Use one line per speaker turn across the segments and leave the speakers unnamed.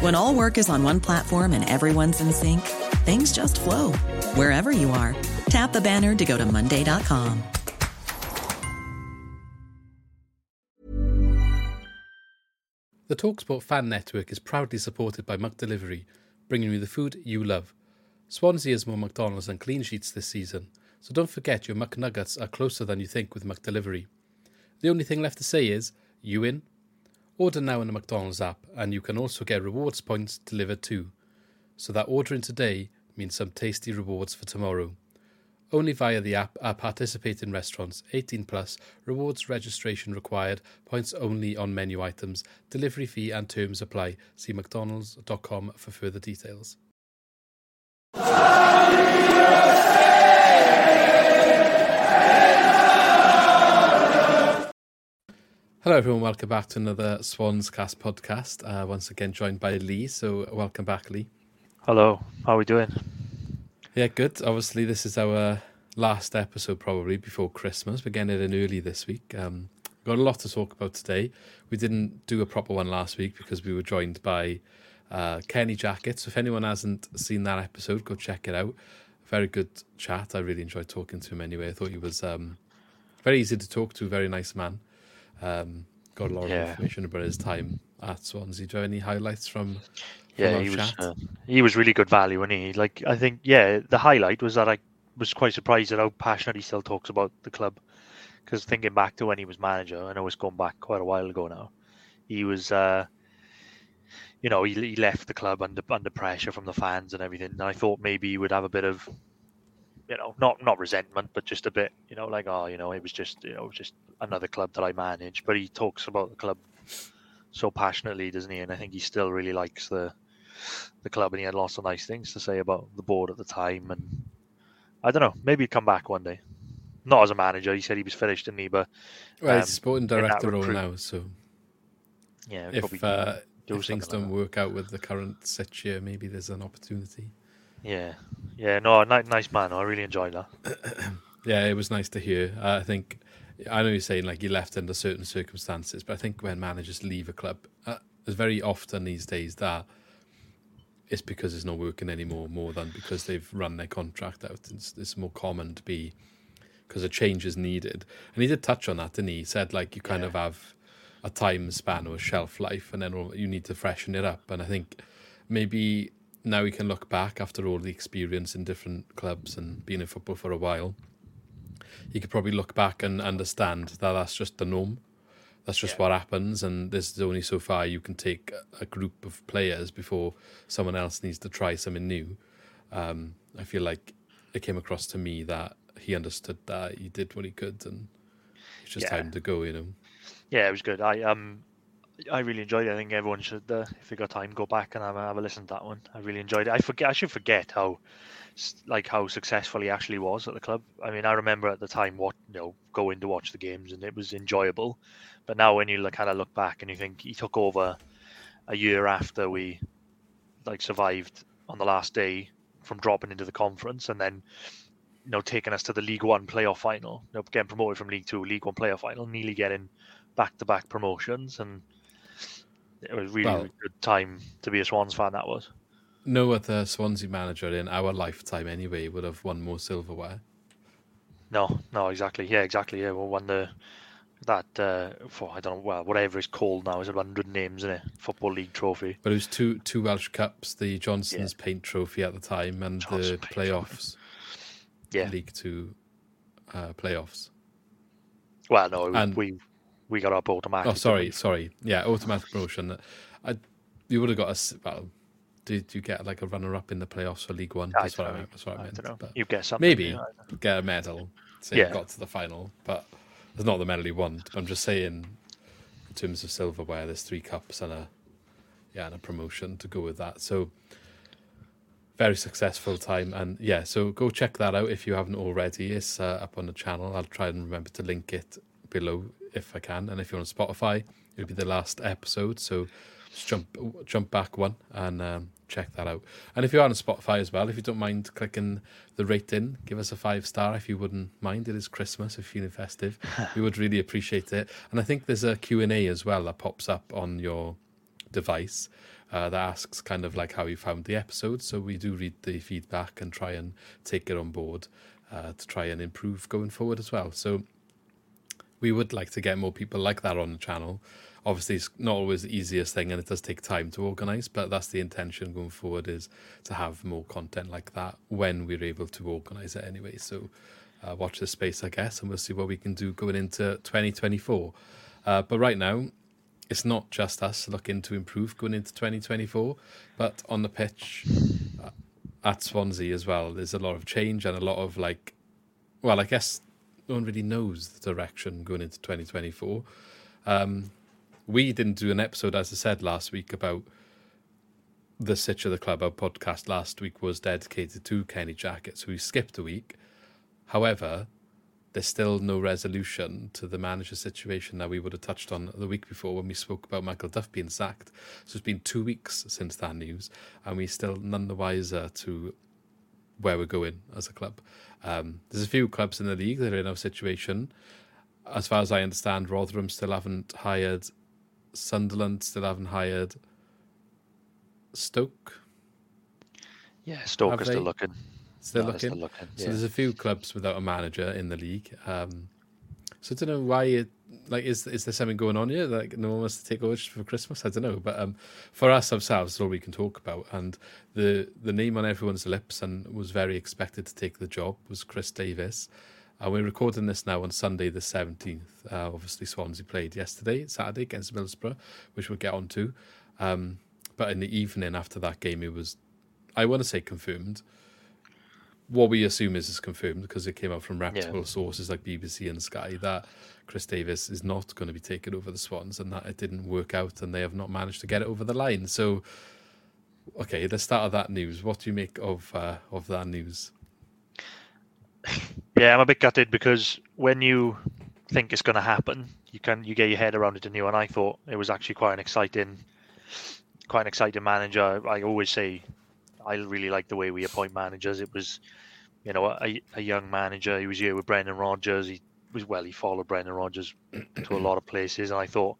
When all work is on one platform and everyone's in sync, things just flow wherever you are. Tap the banner to go to Monday.com.
The Talksport fan network is proudly supported by McDelivery, bringing you the food you love. Swansea has more McDonald's than clean sheets this season, so don't forget your McNuggets are closer than you think with McDelivery. The only thing left to say is, you in? Order now in the McDonald's app, and you can also get rewards points delivered too. So that ordering today means some tasty rewards for tomorrow. Only via the app at participating restaurants. 18 plus. Rewards registration required. Points only on menu items. Delivery fee and terms apply. See mcdonalds.com for further details. Hello, everyone. Welcome back to another Swans Cast podcast. Uh, once again, joined by Lee. So, welcome back, Lee.
Hello, how are we doing?
Yeah, good. Obviously, this is our last episode probably before Christmas. We're getting it in early this week. Um, got a lot to talk about today. We didn't do a proper one last week because we were joined by uh, Kenny Jackett. So if anyone hasn't seen that episode, go check it out. Very good chat. I really enjoyed talking to him anyway. I thought he was um, very easy to talk to, very nice man. Um, got a lot
Yeah.
of information about his time at Swansea. Do you have any highlights from, from
Yeah, he was uh, he was really good value, and he like I think yeah the highlight was that I was quite surprised at how passionate he still talks about the club. Because thinking back to when he was manager, and I know it's gone back quite a while ago now. He was, uh, you know, he, he left the club under under pressure from the fans and everything. And I thought maybe he would have a bit of, you know, not not resentment, but just a bit, you know, like oh, you know, it was just you know it was just another club that I manage. But he talks about the club so passionately, doesn't he? And I think he still really likes the the club, and he had lots of nice things to say about the board at the time. And I don't know, maybe he'd come back one day. Not as a manager. He said he was finished, didn't he? But
Well,
um,
he's sporting
in that
director role now, so
yeah,
if
probably
uh,
do
if things
something
don't
like
work out with the current sit year, maybe there's an opportunity.
Yeah, yeah. No, ni- nice man. I really enjoyed that.
Yeah, it was nice to hear. I think I know you're saying like you left under certain circumstances, but I think when managers leave a club, uh, it's very often these days that it's because it's not working anymore, more than because they've run their contract out. It's, it's more common to be because a change is needed. And he did touch on that, didn't he? He said like you kind
Yeah.
of have a time span or a shelf life, and then you need to freshen it up. And I think maybe now we can look back after all the experience in different clubs and being in football for a while. You could probably look back and understand that that's just the norm. That's just
Yeah.
what happens, and there's only so far you can take a- a group of players before someone else needs to try something new. Um, I feel like it came across to me that he understood that he did what he could, and it's just
Yeah.
time to go. You know.
Yeah, it was good. I um, I really enjoyed it. I think everyone should, uh, if they got time, go back and have, a- have a listen to that one. I really enjoyed it. I forget. I should forget how, like, how successful he actually was at the club. I mean, I remember at the time what you know going to watch the games and it was enjoyable. But now when you like kind of look back and you think he took over a year after we like survived on the last day from dropping into the conference and then you know taking us to the League One playoff final, you know, getting promoted from League Two, League One playoff final, nearly getting back-to-back promotions, and it was really
Well-
good time to be a Swans fan. That was.
No other Swansea manager in our lifetime, anyway, would have won more silverware.
No, no, exactly. Yeah, exactly. Yeah, we won the that uh, for I don't know, well, whatever it's called now, is a hundred names in it? Football League trophy.
But it was two two Welsh Cups, the Johnstone's Paint Trophy at the time, and
Johnson
the playoffs,
Yeah.
League Two uh, playoffs.
Well, no,
And-
we, we got up automatic.
Oh, sorry, sorry. Yeah, automatic promotion. I, you would have got a well. Did you get like a runner-up in the playoffs for League One? That's what I meant. That's what I, meant.
don't know.
But
You get something.
maybe
yeah.
get a medal. Say
Yeah.
you got to the final, but it's not the medal you want. I'm just saying, in terms of silverware, there's three cups and a yeah, and a promotion to go with that. So very successful time, and yeah, so go check that out if you haven't already. It's uh, up on the channel. I'll try and remember to link it below if I can, and if you're on Spotify, it'll be the last episode. So just jump jump back one and um, check that out. And if you're on Spotify as well, if you don't mind clicking the rating, give us a five star if you wouldn't mind. It is Christmas, if you're feeling festive. we would really appreciate it. And I think there's a Q&A as well that pops up on your device uh, that asks kind of like how you found the episode. So we do read the feedback and try and take it on board uh, to try and improve going forward as well. So we would like to get more people like that on the channel. Obviously, it's not always the easiest thing, and it does take time to organise. But that's the intention going forward: is to have more content like that when we're able to organise it anyway. So, uh, watch the space, I guess, and we'll see what we can do going into 2024. Uh, but right now, it's not just us looking to improve going into 2024, but on the pitch uh, at Swansea as well, there's a lot of change and a lot of like, well, I guess no one really knows the direction going into 2024. Um, we didn't do an episode, as I said last week, about the Sitch of the Club. Our podcast last week was dedicated to Kenny Jackett, so we skipped a week. However, there's still no resolution to the manager situation that we would have touched on the week before when we spoke about Michael Duff being sacked. So it's been two weeks since that news, and we're still none the wiser to where we're going as a club. Um, there's a few clubs in the league that are in our situation. As far as I understand, Rotherham still haven't hired Sunderland still haven't hired Stoke.
Yeah, Stoke are still looking.
Still no, looking. Still looking. So there's a few clubs without a manager in the league. Um, so I don't know why it like is is there something going on here like no one wants to take over for Christmas? I don't know, but um, for us ourselves, it's all we can talk about. And the the name on everyone's lips and was very expected to take the job was Chris Davies. Uh, we're recording this now on Sunday, the 17th. Uh, obviously, Swansea played yesterday, Saturday, against Middlesbrough, which we'll get on to. Um, but in the evening after that game, it was, I want to say confirmed. What we assume is is confirmed because it came out from reputable yeah. sources like BBC and Sky that Chris Davies is not going to be taken over the Swans and that it didn't work out and they have not managed to get it over the line. So, okay, the start of that news. What do you make of uh, of that news?
Yeah, I'm a bit gutted because when you think it's going to happen, you can you get your head around it anew. And I thought it was actually quite an exciting, quite an exciting manager. I always say I really like the way we appoint managers. It was, you know, a, a young manager. He was here with Brendan Rodgers. He was well. He followed Brendan Rodgers to a lot of places, and I thought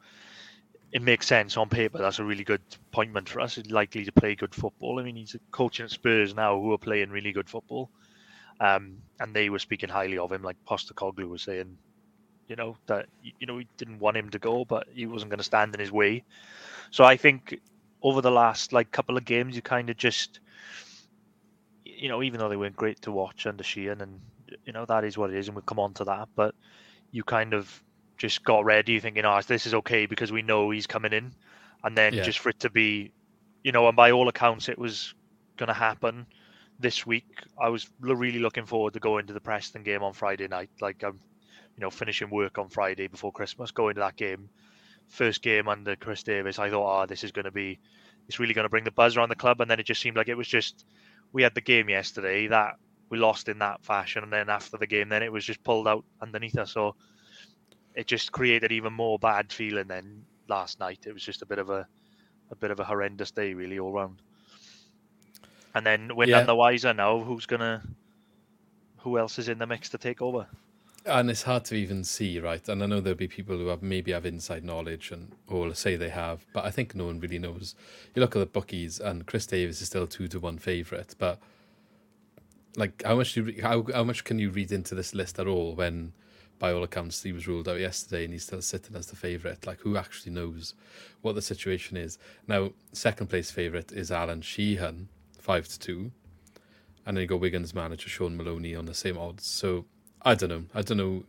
it makes sense on paper. That's a really good appointment for us. He's likely to play good football. I mean, he's coaching at Spurs now, who are playing really good football. Um, and they were speaking highly of him, like Postecoglou was saying, you know, that you know he didn't want him to go, but he wasn't going to stand in his way. So I think over the last like couple of games, you kind of just, you know, even though they weren't great to watch under Sheehan, and you know that is what it is, and we'll come on to that, but you kind of just got ready thinking, oh, this is okay because we know he's coming in, and then yeah. just for it to be, you know, and by all accounts, it was going to happen this week. I was really looking forward to going to the Preston game on Friday night. Like I'm, you know, finishing work on Friday before Christmas, going to that game. First game under Chris Davies. I thought, oh, this is going to be, it's really going to bring the buzz around the club. And then it just seemed like it was just, we had the game yesterday that we lost in that fashion, and then after the game, then it was just pulled out underneath us. So it just created even more bad feeling. Then last night, it was just a bit of a, a bit of a horrendous day, really, all round. And then we're yeah. none the wiser now. Who's gonna? Who else is in the mix to take over?
And it's hard to even see, right? And I know there'll be people who have maybe have inside knowledge and or say they have, but I think no one really knows. You look at the bookies, and Chris Davies is still two to one favourite, but like how much you how how much can you read into this list at all when by all accounts he was ruled out yesterday and he's still sitting as the favourite like who actually knows what the situation is now second place favourite is alan sheehan five to two, and then you got Wigan's manager Shaun Maloney on the same odds. So I don't know. I don't know.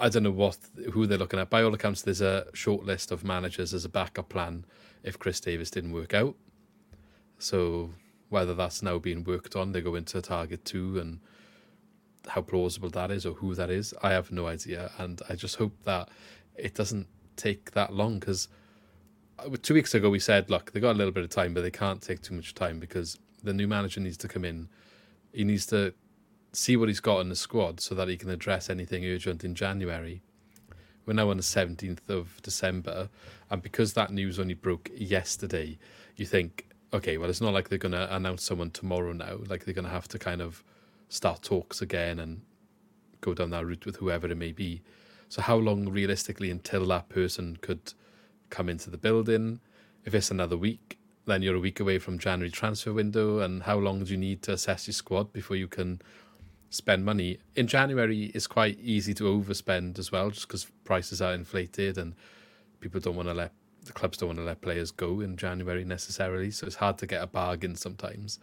I don't know what who they're looking at. By all accounts, there's a short list of managers as a backup plan if Chris Davies didn't work out. So whether that's now being worked on, they go into target two and how plausible that is or who that is, I have no idea. And I just hope that it doesn't take that long because uh, two weeks ago we said, look, they got a little bit of time, but they can't take too much time because the new manager needs to come in. He needs to see what he's got in the squad so that he can address anything urgent in January. We're now on the 17th of December, and because that news only broke yesterday, you think, okay, well, it's not like they're going to announce someone tomorrow now. Like they're going to have to kind of start talks again and go down that route with whoever it may be. So, how long realistically until that person could come into the building? If it's another week, then you're a week away from January transfer window. And how long do you need to assess your squad before you can spend money? In January, it's quite easy to overspend as well, just because prices are inflated and people don't want to let the clubs don't want to let players go in January necessarily. So it's hard to get a bargain sometimes.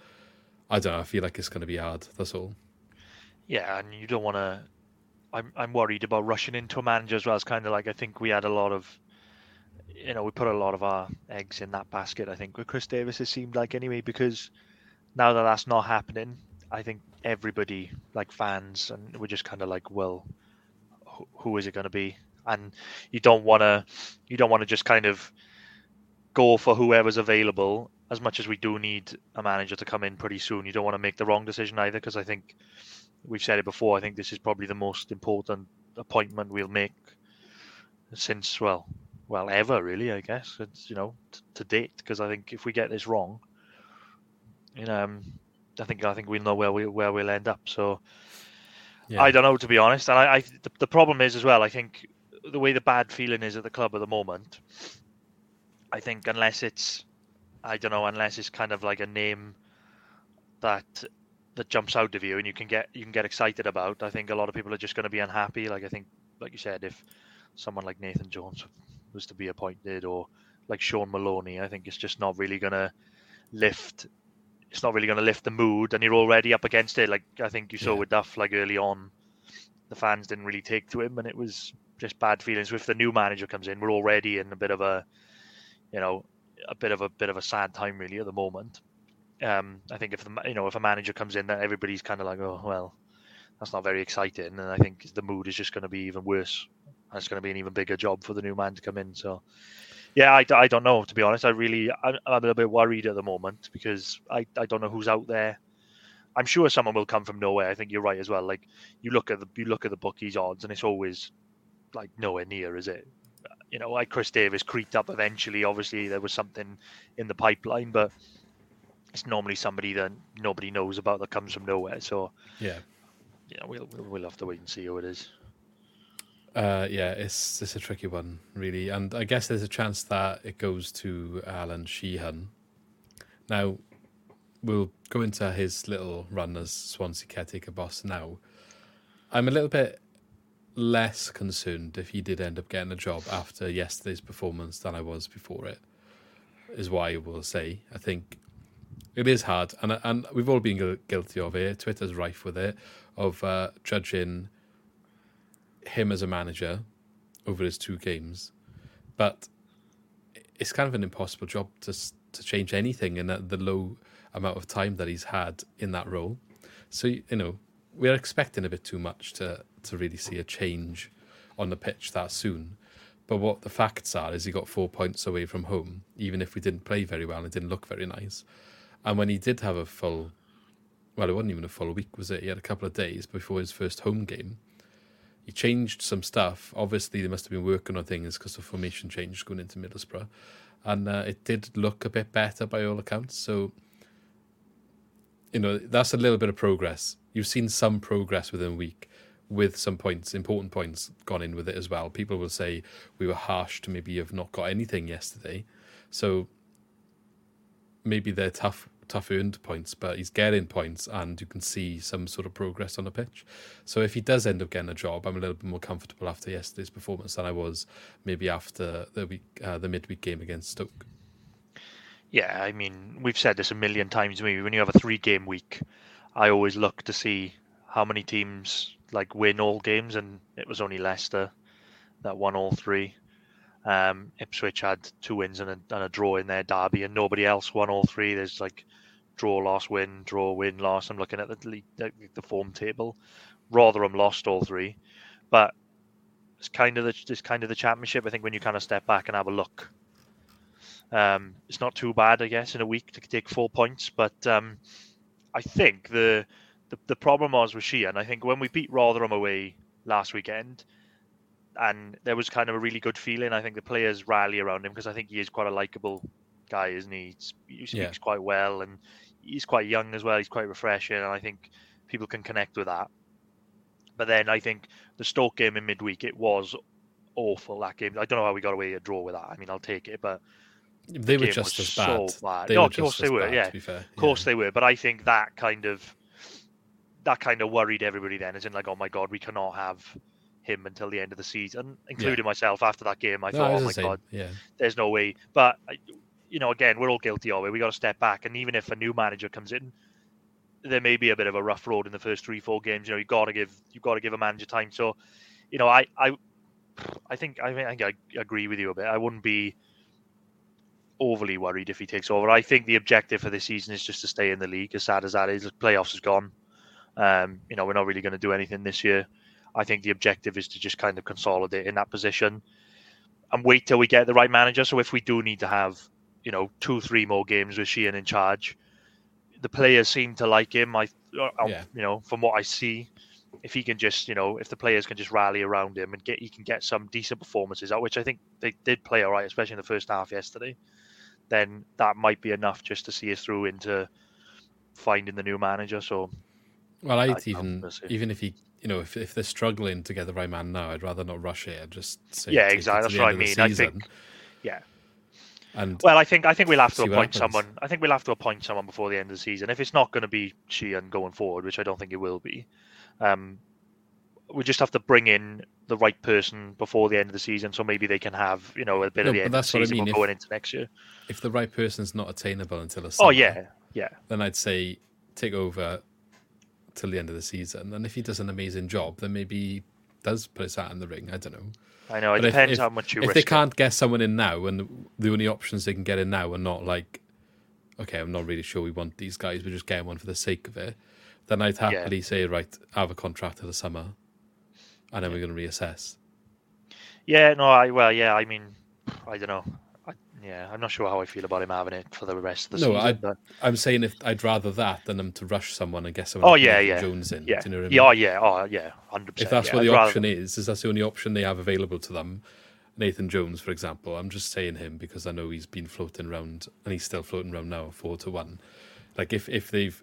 I don't know. I feel like it's going to be hard. That's all.
Yeah, and you don't want to. I'm I'm worried about rushing into a manager as well. It's kind of like I think we had a lot of, you know, we put a lot of our eggs in that basket. I think with Chris Davies, it seemed like anyway because now that that's not happening, I think everybody like fans and we're just kind of like, well, who, is it going to be? And you don't want to, you don't want to just kind of go for whoever's available. As much as we do need a manager to come in pretty soon, you don't want to make the wrong decision either. Because I think we've said it before. I think this is probably the most important appointment we'll make since well, well ever really. I guess it's you know t- to date because I think if we get this wrong, you know, um, I think I think we'll know where we where we'll end up. So yeah. I don't know to be honest. And I, I the, the problem is as well. I think the way the bad feeling is at the club at the moment. I think unless it's I don't know unless it's kind of like a name that that jumps out of you and you can get you can get excited about. I think a lot of people are just going to be unhappy. Like I think, like you said, if someone like Nathan Jones was to be appointed or like Shaun Maloney, I think it's just not really going to lift. It's not really going to lift the mood, and you're already up against it. Like I think you saw yeah. with Duff, like early on, the fans didn't really take to him, and it was just bad feelings. If the new manager comes in, we're already in a bit of a, you know, a bit of a bit of a sad time really at the moment. Um, I think if the you know if a manager comes in, that everybody's kind of like, oh well, that's not very exciting, and I think the mood is just going to be even worse. And it's going to be an even bigger job for the new man to come in. So, yeah, I, I don't know to be honest. I really I'm, I'm a little bit worried at the moment because I, I don't know who's out there. I'm sure someone will come from nowhere. I think you're right as well. Like you look at the you look at the bookies odds, and it's always like nowhere near, is it? You know, like Chris Davies creeped up eventually. Obviously, there was something in the pipeline, but it's normally somebody that nobody knows about that comes from nowhere. So
yeah,
yeah, we'll we'll have to wait and see who it is.
Uh, yeah, it's it's a tricky one, really, and I guess there's a chance that it goes to Alan Sheehan. Now, we'll go into his little run as Swansea caretaker boss now. I'm a little bit less concerned if he did end up getting a job after yesterday's performance than I was before it. Is why I will say. I think it is hard, and and we've all been guilty of it. Twitter's rife with it of uh, judging him as a manager over his two games, but it's kind of an impossible job to to change anything in the low amount of time that he's had in that role. So you know we're expecting a bit too much to to really see a change on the pitch that soon. But what the facts are is he got four points away from home, even if we didn't play very well and didn't look very nice. And when he did have a full, well, it wasn't even a full week, was it? He had a couple of days before his first home game. He changed some stuff. Obviously, they must have been working on things because the formation changed going into Middlesbrough. And uh, it did look a bit better by all accounts. So, you know, that's a little bit of progress. You've seen some progress within a week with some points, important points gone in with it as well. People will say we were harsh to maybe have not got anything yesterday. So maybe they're tough tough earned points, but he's getting points and you can see some sort of progress on the pitch. So if he does end up getting a job, I'm a little bit more comfortable after yesterday's performance than I was maybe after the week uh, the midweek game against Stoke.
Yeah, I mean, we've said this a million times. Maybe when you have a three game week, I always look to see how many teams like win all games, and it was only Leicester that won all three. Um, Ipswich had two wins and a, and a, draw in their derby, and nobody else won all three. There's like draw, loss, win, draw, win, loss. I'm looking at the the, the form table. Rotherham lost all three, but it's kind of the it's kind of the championship. I think when you kind of step back and have a look, Um, it's not too bad, I guess, in a week to take four points. But um, I think the, the the problem was with Sheehan. I think when we beat Rotherham away last weekend, and there was kind of a really good feeling. I think the players rally around him because I think he is quite a likable guy, isn't he? He speaks yeah. quite well, and he's quite young as well. He's quite refreshing, and I think people can connect with that. But then I think the Stoke game in midweek, it was awful. That game, I don't know how we got away a draw with that. I mean, I'll take it, but
they were just as so bad. bad.
They no, of course they were. Bad, yeah, of course they were. But I think that kind of that kind of worried everybody. Then, as in like, oh my god, we cannot have him until the end of the season, including yeah. myself. After that game, I thought, no, oh my god,
yeah,
there's no way. But you know, again, we're all guilty are we? We got to step back, and even if a new manager comes in, there may be a bit of a rough road in the first three, four games. You know, you got to give you got to give a manager time. So, you know, I I I think I think I agree with you a bit. I wouldn't be overly worried if he takes over. I think the objective for this season is just to stay in the league. As sad as that is, the playoffs is gone. Um, you know, we're not really going to do anything this year. I think the objective is to just kind of consolidate in that position and wait till we get the right manager. So if we do need to have, you know, two, three more games with Sheehan in charge, the players seem to like him. I, uh, yeah. you know, from what I see, if he can just, you know, if the players can just rally around him and get, he can get some decent performances out, which I think they did play all right, especially in the first half yesterday. Then that might be enough just to see us through into finding the new manager. So,
well, I'd even even if he you know, if, if they're struggling to get the right man now, I'd rather not rush it. I'd just say,
yeah, exactly. That's what I mean. I think, yeah. And well, I think I think we'll have to appoint someone. I think we'll have to appoint someone before the end of the season. If it's not going to be Sheehan going forward, which I don't think it will be, um, we just have to bring in the right person before the end of the season, so maybe they can have you know a bit no, of the end of the season I mean. going if, into next year.
If the right person's not attainable until a
summer, oh yeah, yeah,
then I'd say take over till the end of the season. And if he does an amazing job, then maybe he does put his hat in the ring. I don't know.
I know it but depends if, how much you.
If they can't get someone in now, and the only options they can get in now are not like, okay, I'm not really sure we want these guys, we're just getting one for the sake of it. Then I'd happily yeah. say, right, have a contract for the summer, and then we're going to reassess.
Yeah, no, I well, yeah, I mean, I don't know. Yeah, I'm not sure how I feel about him having it for the rest of the no, season. No,
I'm saying if I'd rather that than them to rush someone and get someone.
Oh yeah, yeah,
Jones in.
Yeah,
you know oh,
yeah, oh, yeah, oh yeah, hundred percent.
If that's
yeah,
what the I'd option rather... is, is that's the only option they have available to them. Nathan Jones, for example, I'm just saying him because I know he's been floating around and he's still floating around now, four to one. Like if if they've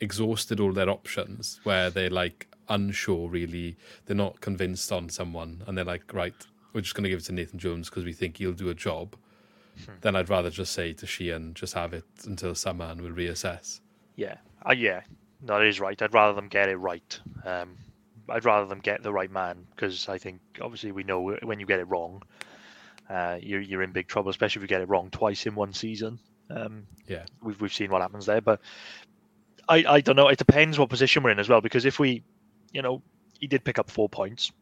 exhausted all their options, where they're like unsure, really, they're not convinced on someone, and they're like, right, we're just going to give it to Nathan Jones because we think he'll do a job hmm. then I'd rather just say to Sheehan, just have it until summer and we'll reassess.
Yeah, uh, yeah, that is right. I'd rather them get it right. Um, I'd rather them get the right man because I think obviously we know when you get it wrong, uh, you're you're in big trouble, especially if you get it wrong twice in one season. Um,
yeah,
we've we've seen what happens there, but I I don't know. It depends what position we're in as well because if we, you know, he did pick up four points,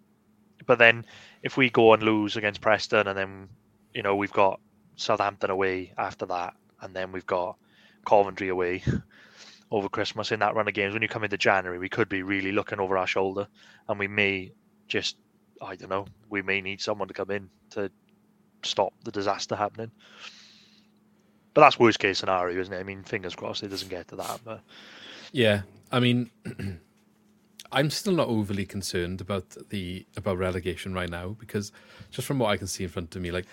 but then if we go and lose against Preston and then you know we've got Southampton away after that, and then we've got Coventry away over Christmas in that run of games. When you come into January, we could be really looking over our shoulder, and we may just, I don't know, we may need someone to come in to stop the disaster happening. But that's worst case scenario, isn't it? I mean, fingers crossed it doesn't get to that. But
yeah, I mean, I'm still not overly concerned about the about relegation right now because just from what I can see in front of me, like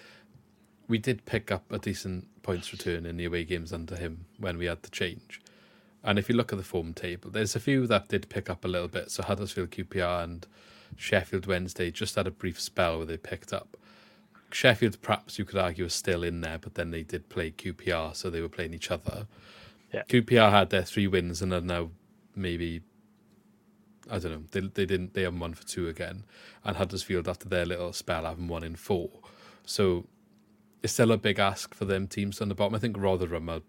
we did pick up a decent points return in the away games under him when we had the change. And if you look at the form table, there's a few that did pick up a little bit. So Huddersfield, QPR, and Sheffield Wednesday just had a brief spell where they picked up. Sheffield, perhaps you could argue, is still in there, but then they did play QPR, so they were playing each other.
Yeah.
QPR had their three wins and are now maybe I don't know. They they didn't they haven't won for two again, and Huddersfield after their little spell haven't won in four. So it's still a big ask for them teams on the bottom. I think Rotherham are.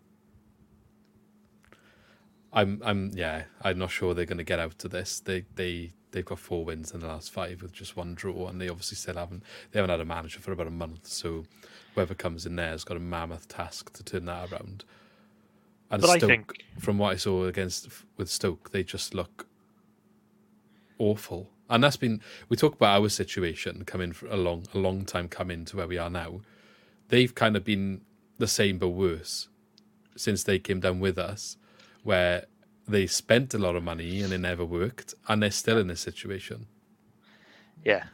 I'm I'm yeah I'm not sure they're going to get out to this. They they they've got four wins in the last five with just one draw, and they obviously still haven't they haven't had a manager for about a month. So whoever comes in there has got a mammoth task to turn that around. And but Stoke, I think... from what I saw against with Stoke, they just look awful. And that's been we talk about our situation coming for a long a long time coming to where we are now they've kind of been the same but worse since they came down with us, where they spent a lot of money and it never worked, and they're still in this situation.
Yeah,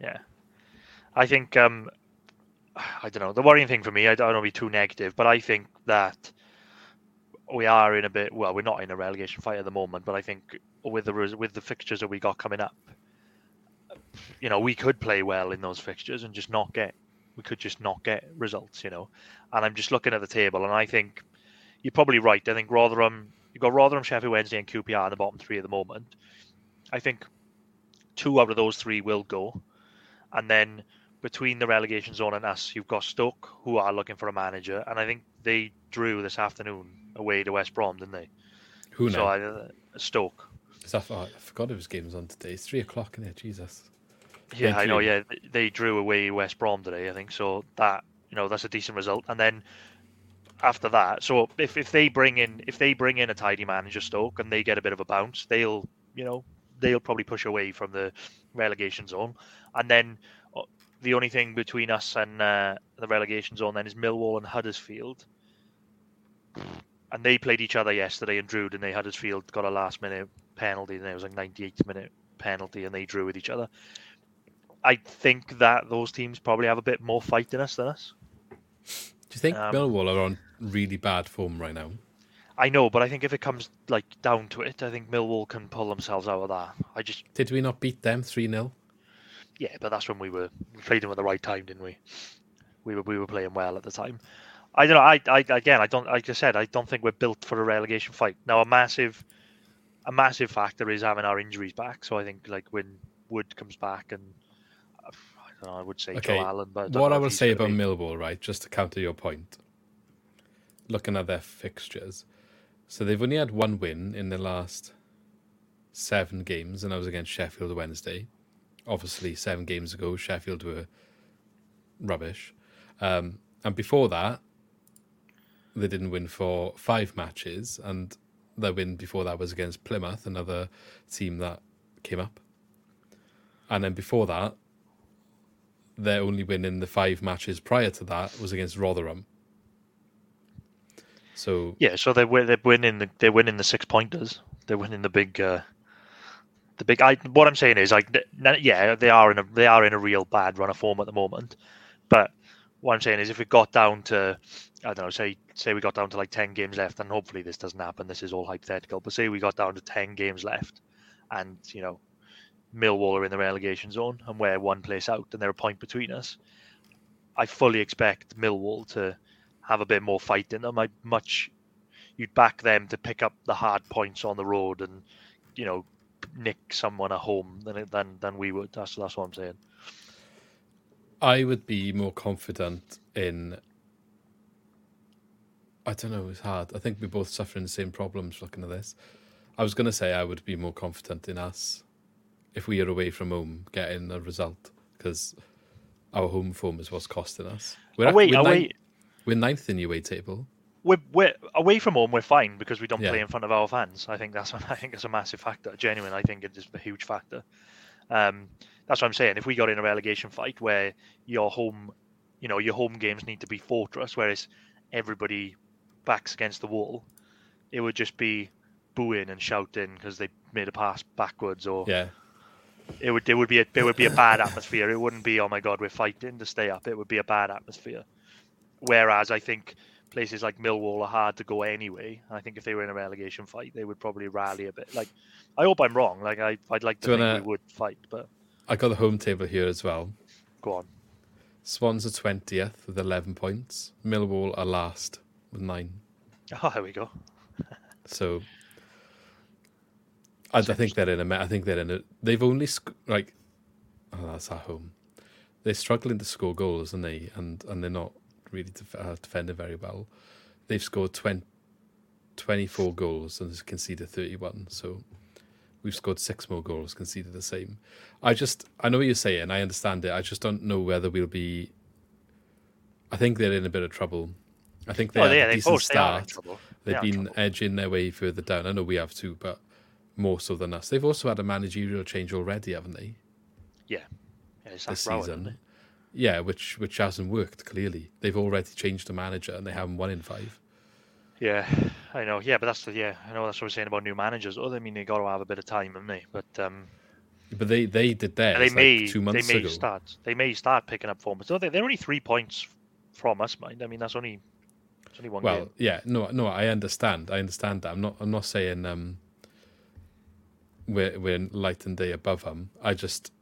yeah. I think um, I don't know. The worrying thing for me, I don't want to be too negative, but I think that we are in a bit. Well, we're not in a relegation fight at the moment, but I think with the with the fixtures that we got coming up, you know, we could play well in those fixtures and just not get. We could just not get results, you know. And I'm just looking at the table, and I think you're probably right. I think Rotherham, you've got Rotherham, Sheffield Wednesday, and QPR in the bottom three at the moment. I think two out of those three will go, and then between the relegation zone and us, you've got Stoke who are looking for a manager, and I think they drew this afternoon away to West Brom, didn't they?
Who
So
now?
I, uh, Stoke.
That- oh, I forgot it was games on today. It's three o'clock in there. Jesus.
Yeah,
Thank
I know. Yeah, they drew away West Brom today. I think so. That you know that's a decent result. And then after that, so if, if they bring in if they bring in a tidy manager Stoke and they get a bit of a bounce, they'll you know they'll probably push away from the relegation zone. And then uh, the only thing between us and uh, the relegation zone then is Millwall and Huddersfield. And they played each other yesterday and drew, and they Huddersfield got a last minute penalty, and it was like 98th minute penalty, and they drew with each other. I think that those teams probably have a bit more fight in us than us.
Do you think
Um,
Millwall are on really bad form right now?
I know, but I think if it comes like down to it, I think Millwall can pull themselves out of that. I just
Did we not beat them three 0
yeah, but that's when we were we played them at the right time, didn't we? We were we were playing well at the time. I don't know. I, I again, I don't. Like I said, I don't think we're built for a relegation fight. Now, a massive, a massive factor is having our injuries back. So I think like when Wood comes back and I don't know, I would say
Okay,
Joe Allen, but I
What I will say about
be-
Millwall, right, just to counter your point, looking at their fixtures, so they've only had one win in the last seven games, and that was against Sheffield Wednesday. Obviously, seven games ago, Sheffield were rubbish, um, and before that, they didn't win for five matches, and their win before that was against Plymouth, another team that came up, and then before that, their only win in the five matches prior to that was against Rotherham. So
Yeah, so they're they're winning the they're winning the six pointers. They're winning the big uh, the big. I what I'm saying is like yeah they are in a they are in a real bad run of form at the moment, but what I'm saying is if we got down to I don't know say say we got down to like ten games left and hopefully this doesn't happen. This is all hypothetical, but say we got down to ten games left, and you know Millwall are in the relegation zone and we're one place out and they're a point between us. I fully expect Millwall to have a bit more fight in them. I much you'd back them to pick up the hard points on the road and you know nick someone at home than than than we would. That's that's what I'm saying.
I would be more confident in. I don't know. It's hard. I think we're both suffering the same problems looking at this. I was going to say I would be more confident in us if we are away from home getting a result because our home form is what's costing us. We're,
Away,
we're,
away,
Ninth, we're ninth in the away table.
we're, we're away from home. We're fine because we don't
Yeah.
play in front of our fans. I think that's I think it's a massive factor. Genuine, I think it is a huge factor. Um, that's what I'm saying. If we got in a relegation fight where your home, you know, your home games need to be fortress, whereas everybody backs against the wall, it would just be booing and shouting because they made a pass backwards or
Yeah.
It would it would be a it would be a bad atmosphere. It wouldn't be oh my god we're fighting to stay up. It would be a bad atmosphere. Whereas I think places like Millwall are hard to go anyway. I think if they were in a relegation fight, they would probably rally a bit. Like I hope I'm wrong. Like I I'd like to
Do
think
wanna-
we would fight, but
I got the home table here as well.
go on.
Swans are 20th with 11 points. Millwall are last with nine.
Oh, there we go.
So I, I think they're in a. me- think they're in a. They've only sc- like. Oh, that's at home. They're struggling to score goals, and they and and they're not really def- uh, defending very well. They've scored 20, 24 goals and conceded thirty one. So we've scored six more goals, conceded the same. I just I know what you're saying. I understand it. I just don't know whether we'll be. I think they're in a bit of trouble. I think they
oh,
had
yeah,
a decent
they
start.
trouble.
They've
They
been edging their way further down. I know we have too, but more so than us. They've also had a managerial change already, haven't they?
Yeah, it's
This
Brown,
season.
isn't it?
Yeah, which which hasn't worked. Clearly, they've already changed the manager and they haven't won in five.
Yeah, I know. Yeah, but that's the yeah. I know that's what we're saying about new managers. Oh, I mean, they got to have a bit of time, haven't they? But um,
but they they did theirs. They may like two months
they may
ago.
start. They may start picking up form. So they, they're only three points from us, mind. I mean, that's only it's only one.
Well,
game.
yeah, no, no, I understand. I understand that. I'm not. I'm not saying um, we're we're light and day above them. I just,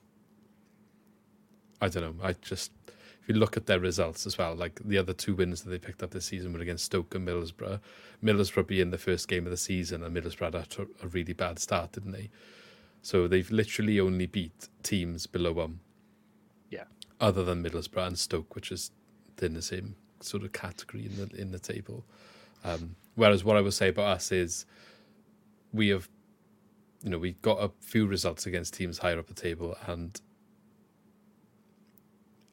I don't know. I just if you look at their results as well, like the other two wins that they picked up this season were against Stoke and Middlesbrough. Middlesbrough being the first game of the season, and Middlesbrough had a really bad start, didn't they? So they've literally only beat teams below them.
Yeah.
Other than Middlesbrough and Stoke, which is in the same sort of category in the in the table. Um, whereas what I would say about us is we have, you know, we got a few results against teams higher up the table, and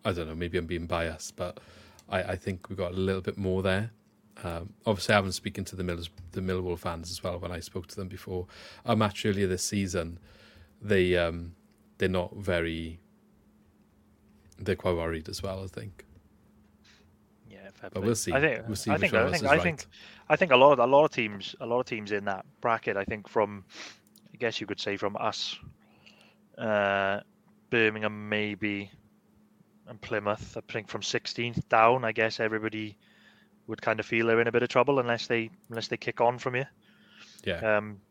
I don't know, maybe I'm being biased, but I, I think we got a little bit more there. Um, obviously, I've been speaking to the Millers, the Millwall fans as well when I spoke to them before a match earlier this season. They um, they're not very. They're quite worried as well. I think.
Yeah,
but we'll see.
I think.
We'll see
I think. I think. I
right.
think. I think a lot of a lot of teams, a lot of teams in that bracket. I think from, guess you could say from us, uh, Birmingham maybe and Plymouth. I think from 16th down, I guess everybody would kind of feel they're in a bit of trouble unless they unless they kick on from here.
Yeah.
Um.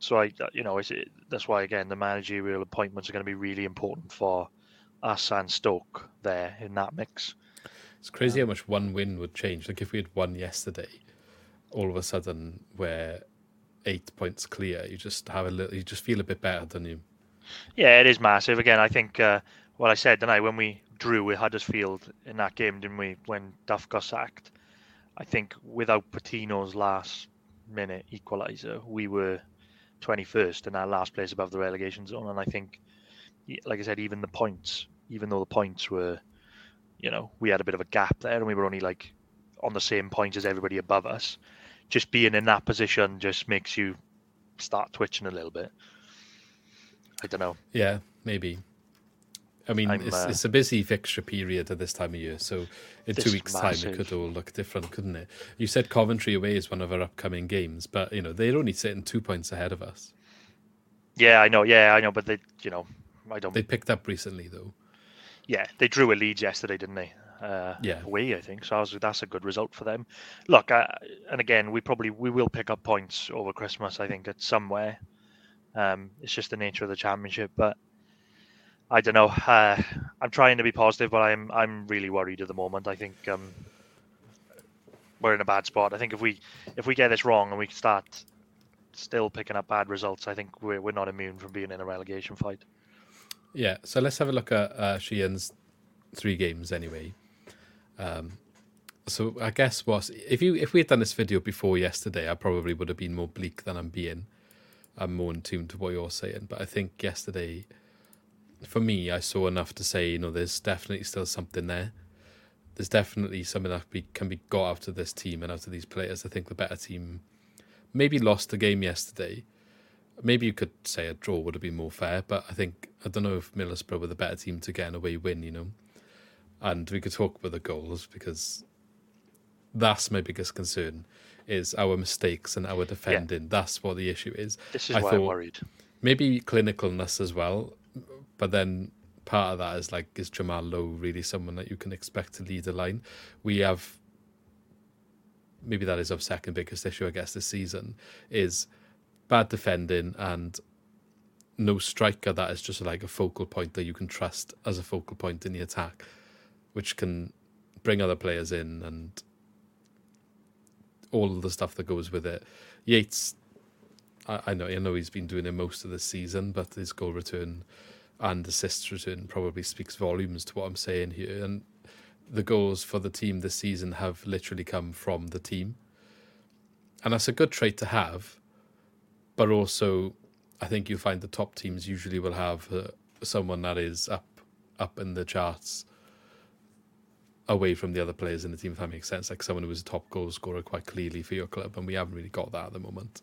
So I, you know, it's, it, that's why again the managerial appointments are going to be really important for us and Stoke there in that mix.
It's crazy um, how much one win would change. Like if we had won yesterday, all of a sudden we're eight points clear. You just have a little. You just feel a bit better, don't you?
Yeah, it is massive. Again, I think uh, what I said tonight when we drew with Huddersfield in that game, didn't we? When Duff got sacked, I think without Patino's last minute equaliser, we were 21st in our last place above the relegation zone. And I think, like I said, even the points, even though the points were, you know, we had a bit of a gap there, and we were only like on the same point as everybody above us. Just being in that position just makes you start twitching a little bit. I don't know.
Yeah, maybe. I mean, it's, uh, it's, a busy fixture period at this time of year, so in two weeks' massive. time it could all look different, couldn't it? You said Coventry away is one of our upcoming games, but you know they're only sitting two points ahead of us.
Yeah, I know. Yeah, I know, but they, you know, I don't.
They picked up recently, though.
Yeah, they drew a lead yesterday, didn't they? Uh,
yeah,
away, I think. So was, that's a good result for them. Look, uh, and again, we probably we will pick up points over Christmas. I think at somewhere. Um, it's just the nature of the championship, but I don't know. Uh, I'm trying to be positive, but I'm I'm really worried at the moment. I think um, we're in a bad spot. I think if we if we get this wrong and we start still picking up bad results, I think we're we're not immune from being in a relegation fight.
Yeah. So let's have a look at uh, Sheehan's three games anyway. Um, so I guess was if you if we had done this video before yesterday, I probably would have been more bleak than I'm being. I'm more in tune to what you're saying, but I think yesterday for me, I saw enough to say, you know, there's definitely still something there. There's definitely something that be, can be got out of this team and out of these players. I think the better team maybe lost the game yesterday. Maybe you could say a draw would have been more fair, but I think I don't know if Middlesbrough were the better team to get an away win, you know. And we could talk about the goals because that's my biggest concern is our mistakes and our defending. Yeah. That's what the issue is.
This is I why I'm worried.
Maybe clinicalness as well. But then part of that is like, is Jamal Lowe really someone that you can expect to lead a line? We have maybe that is our second biggest issue, I guess, this season is bad defending and no striker that is just like a focal point that you can trust as a focal point in the attack, which can bring other players in and all the stuff that goes with it. Yates, I, I know, I know he's been doing it most of the season, but his goal return and assist return probably speaks volumes to what I'm saying here. And the goals for the team this season have literally come from the team. And that's a good trait to have. But also, I think you find the top teams usually will have uh, someone that is up up in the charts away from the other players in the team, if that makes sense. Like someone who was a top goal scorer quite clearly for your club. And we haven't really got that at the moment.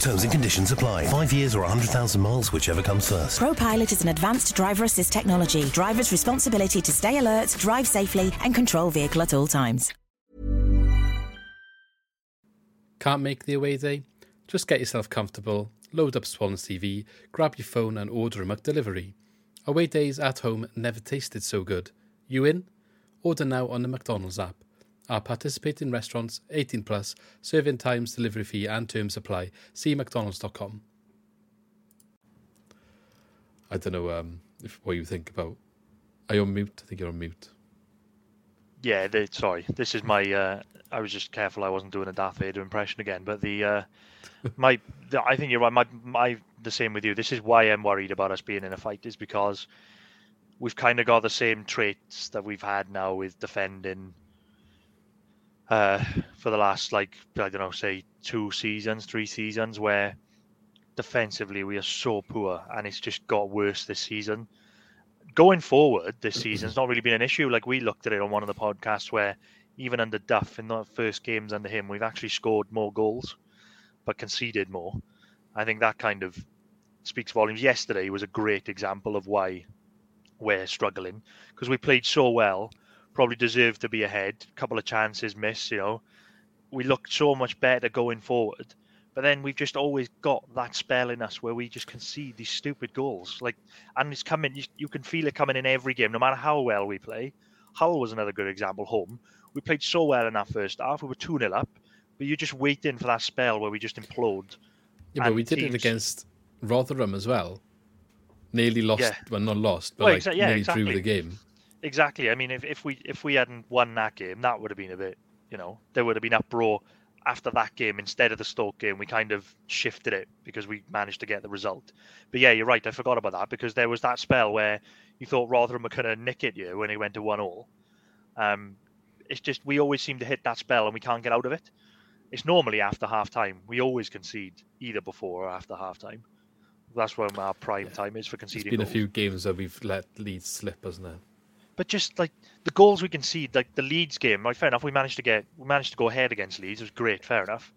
Terms and conditions apply. Five years or 100,000 miles, whichever comes first.
ProPilot is an advanced driver assist technology. Driver's responsibility to stay alert, drive safely, and control vehicle at all times.
Can't make the away day? Just get yourself comfortable, load up Swans TV, grab your phone, and order a McDelivery. Away days at home never tasted so good. You in? Order now on the McDonald's app. Our participating restaurants, 18 plus, serving times, delivery fee, and terms apply. See McDonald's.com. I don't know um, if what you think about. Are you on mute? I think you're on mute.
Yeah, the, sorry. This is my. Uh, I was just careful I wasn't doing a Darth Vader impression again. But the uh, my, the, I think you're right. My, my, the same with you. This is why I'm worried about us being in a fight. Is because we've kind of got the same traits that we've had now with defending. Uh, for the last like I don't know, say two seasons, three seasons, where defensively we are so poor, and it's just got worse this season. Going forward, this season's not really been an issue. Like we looked at it on one of the podcasts where even under Duff in the first games under him, we've actually scored more goals, but conceded more. I think that kind of speaks volumes. Yesterday was a great example of why we're struggling because we played so well, probably deserved to be ahead. A couple of chances missed, you know. We looked so much better going forward, but then we've just always got that spell in us where we just concede these stupid goals. Like, and it's coming. You, you can feel it coming in every game, no matter how well we play. Hull was another good example. Home, we played so well in that first half. We were two 0 up, but you're just waiting for that spell where we just implode.
Yeah, but we did
teams-
it against Rotherham as well. Nearly lost,
Yeah.
well, not lost, but
Well,
like
exa- yeah,
nearly
exactly.
drew the game.
Exactly. I mean, if, if we if we hadn't won that game, that would have been a bit, you know, there would have been uproar after that game instead of the Stoke game. We kind of shifted it because we managed to get the result. But yeah, you're right. I forgot about that because there was that spell where you thought Rotherham were going to nick it you when it went to one all. Um, it's just we always seem to hit that spell and we can't get out of it. It's normally after half time. We always concede either before or after half time. That's when our prime time is for conceding.
It's been a few games that we've let leads slip, hasn't there?
But just like the goals we concede, like the Leeds game, right? Fair enough. We managed to get, we managed to go ahead against Leeds. It was great. Fair enough.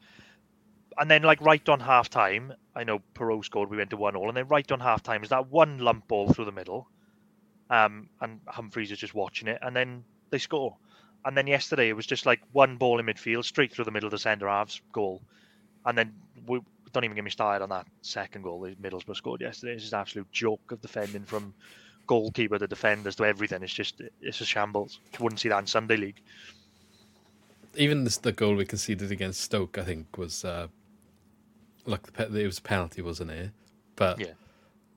And then, like right on half time, I know Piroe scored. We went to one all, and then right on half time is that one lump ball through the middle, um, and Humphreys is just watching it, and then they score. And then yesterday it was just like one ball in midfield, straight through the middle of the centre halves, goal. And then we don't even get me started on that second goal that Middlesbrough scored yesterday. It's just an absolute joke of defending from goalkeeper to defenders to everything. It's just it's a shambles. You wouldn't see that in Sunday League.
Even this, the goal we conceded against Stoke, I think, was uh, look, the it was a penalty, wasn't it? But
Yeah.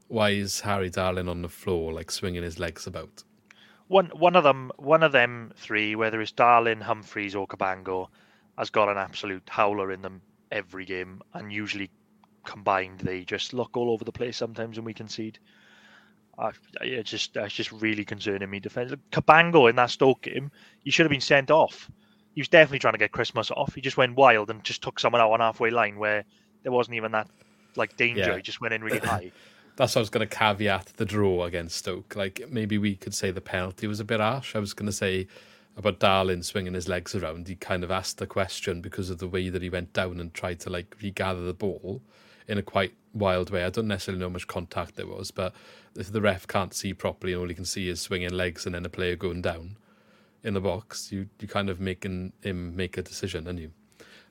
why is Harry Darling on the floor, like swinging his legs about?
One one of them one of them three, whether it's Darling, Humphreys or Cabango, has got an absolute howler in them every game, and usually combined they just look all over the place sometimes when we concede. I, it's just that's just really concerning me. Defense Cabango in that Stoke game, he should have been sent off. He was definitely trying to get Christmas off. He just went wild and just took someone out on halfway line where there wasn't even that like danger.
Yeah.
He just went in really high.
That's what I was going to caveat the draw against Stoke. Like maybe we could say the penalty was a bit harsh. I was going to say about Darling swinging his legs around. He kind of asked the question because of the way that he went down and tried to like regather the ball in a quite wild way. I don't necessarily know how much contact there was, but if the ref can't see properly and all he can see is swinging legs and then a player going down in the box, you you kind of making him make a decision, and you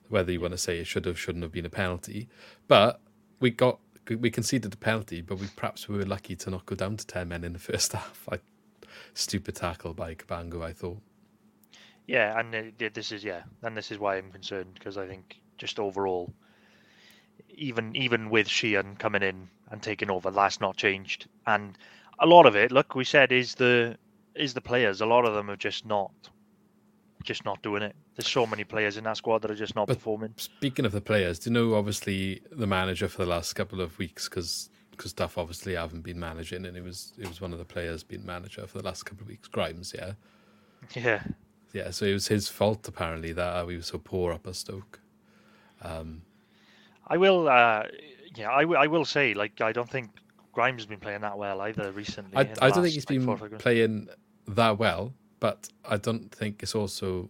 whether you want to say it should have shouldn't have been a penalty, but we got we conceded a penalty, but we perhaps we were lucky to not go down to ten men in the first half. Like stupid tackle by Cabango, I thought.
Yeah, and uh, this is yeah, and this is why I'm concerned because I think just overall, even even with Sheehan coming in and taking over, that's not changed. And a lot of it, look, we said is the is the players. A lot of them are just not just not doing it. There's so many players in that squad that are just not
But-
performing.
Speaking of the players, do you know obviously the manager for the last couple of weeks because because Duff obviously haven't been managing and it was it was one of the players being manager for the last couple of weeks. Grimes, yeah,
Yeah,
yeah. So it was his fault apparently that uh, we were so poor up at Stoke.
Um, I will. Uh, yeah, I, will- I will say, like, I don't think Grimes has been playing that well either recently.
I, I don't think he's
like,
been
four or five games.
playing that well, but I don't think it's also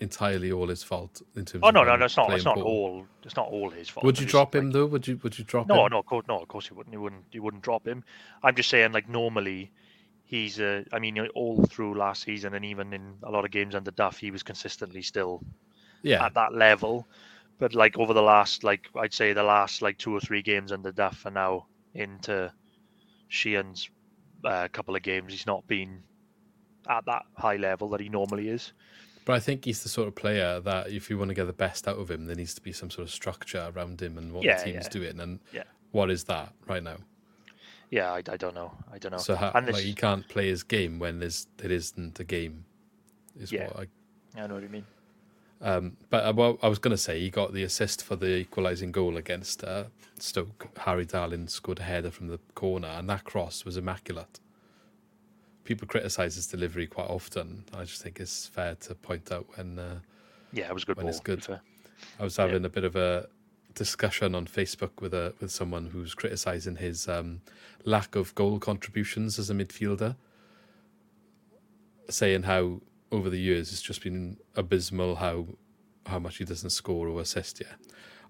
entirely all his fault in terms.
Oh no, no, no, it's not. It's not
poor.
all. It's not all his fault.
Would you drop
like-
him though? Would you Would you drop
No,
him?
no, of course, no, of course you wouldn't. You wouldn't. You wouldn't drop him. I'm just saying, like normally, he's. Uh, I mean, all through last season and even in a lot of games under Duff, he was consistently still
Yeah,
at that level. But like over the last, like I'd say, the last like two or three games under Duff, and now into Sheehan's uh, couple of games, he's not been at that high level that he normally is.
but I think he's the sort of player that if you want to get the best out of him, there needs to be some sort of structure around him and what
Yeah,
the team's
yeah.
doing. And
Yeah.
what is that right now?
Yeah, I, I don't know. I don't know.
So how,
and
like he can't play his game when there's there isn't a game. Is
Yeah.
what I
I know what you mean.
Um, but uh, well, I was going to say he got the assist for the equalising goal against uh, Stoke. Harry Darling scored a header from the corner, and that cross was immaculate. People criticise his delivery quite often. I just think it's fair to point out when uh,
Yeah, it was a good
When
ball.
it's good. I was having a bit of a discussion on Facebook with a with someone who's criticising his um, lack of goal contributions as a midfielder, saying how over the years it's just been abysmal how how much he doesn't score or assist. Yeah,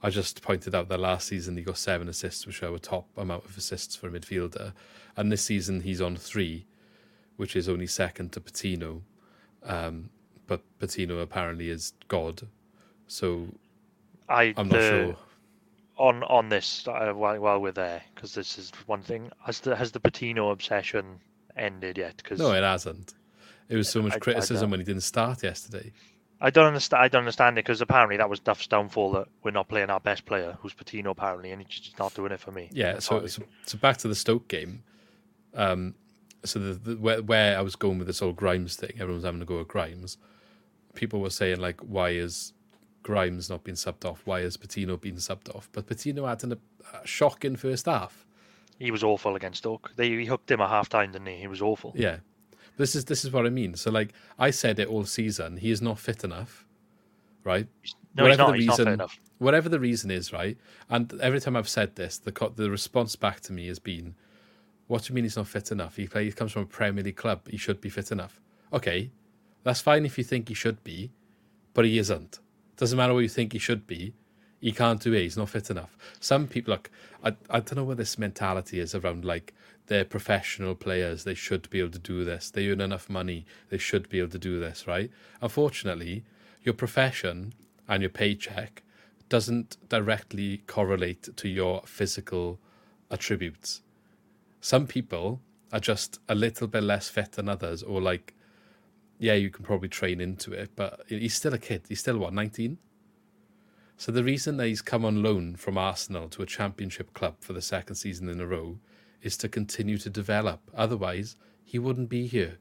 I just pointed out that last season he got seven assists, which are a top amount of assists for a midfielder, and this season he's on three, which is only second to Patino. Um, but Patino apparently is God, so
I
I'm not
the-
sure.
on on this uh, while, while we're there because this is one thing. Has the has the Patino obsession ended yet? Because
No, it hasn't. It was so much
I- I
criticism
don't-
when he didn't start yesterday.
I don't understand. I don't understand it because apparently that was Duff's downfall that we're not playing our best player, who's Patino apparently, and he's just not doing it for me.
Yeah, so, so so back to the Stoke game. Um, so the, the where, where I was going with this whole Grimes thing, everyone's having to go at Grimes. People were saying like, why is Grimes not being subbed off? Why is Patino being subbed off? But Patino had an, a shocking first half.
he was awful against Stoke. They he hooked him at half time, didn't he? He was awful.
Yeah, this is this is what I mean. So like I said it all season, he is not fit enough, right?
No, he's not. He's not fit enough.
whatever the reason is, right? And every time I've said this, the co- the response back to me has been, "What do you mean he's not fit enough? He play, he comes from a Premier League club. He should be fit enough." Okay, that's fine if you think he should be, but he isn't. Doesn't matter what you think he should be. He can't do it. He's not fit enough. Some people look. I I don't know what this mentality is around like they're professional players. They should be able to do this. They earn enough money. They should be able to do this, right? Unfortunately, your profession and your paycheck doesn't directly correlate to your physical attributes. Some people are just a little bit less fit than others, or like, yeah, you can probably train into it, but he's still a kid. He's still what, 19? So the reason that he's come on loan from Arsenal to a championship club for the second season in a row is to continue to develop. Otherwise, he wouldn't be here.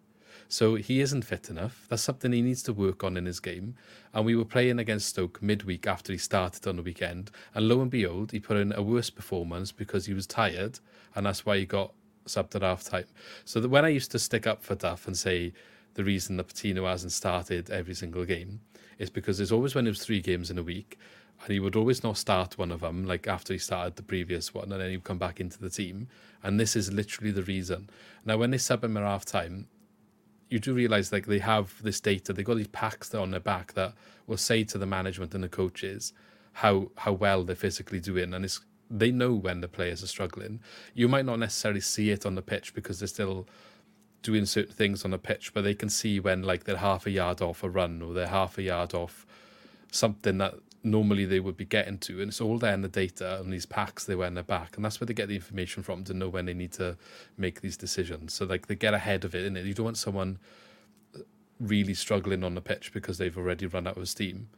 So he isn't fit enough. That's something he needs to work on in his game. And we were playing against Stoke midweek after he started on the weekend. And lo and behold, he put in a worse performance because he was tired. And that's why he got subbed at half time. So that when I used to stick up for Duff and say the reason that Patino hasn't started every single game is because there's always when it was three games in a week. And he would always not start one of them, like after he started the previous one, and then he'd come back into the team. And this is literally the reason. Now, when they sub him at half time, you do realize like they have this data they got these packs on their back that will say to the management and the coaches how how well they're physically doing and it's they know when the players are struggling you might not necessarily see it on the pitch because they're still doing certain things on the pitch but they can see when like they're half a yard off a run or they're half a yard off something that normally they would be getting to and it's all there in the data and these packs they wear in their back and that's where they get the information from to know when they need to make these decisions so like they get ahead of it and you don't want someone really struggling on the pitch because they've already run out of steam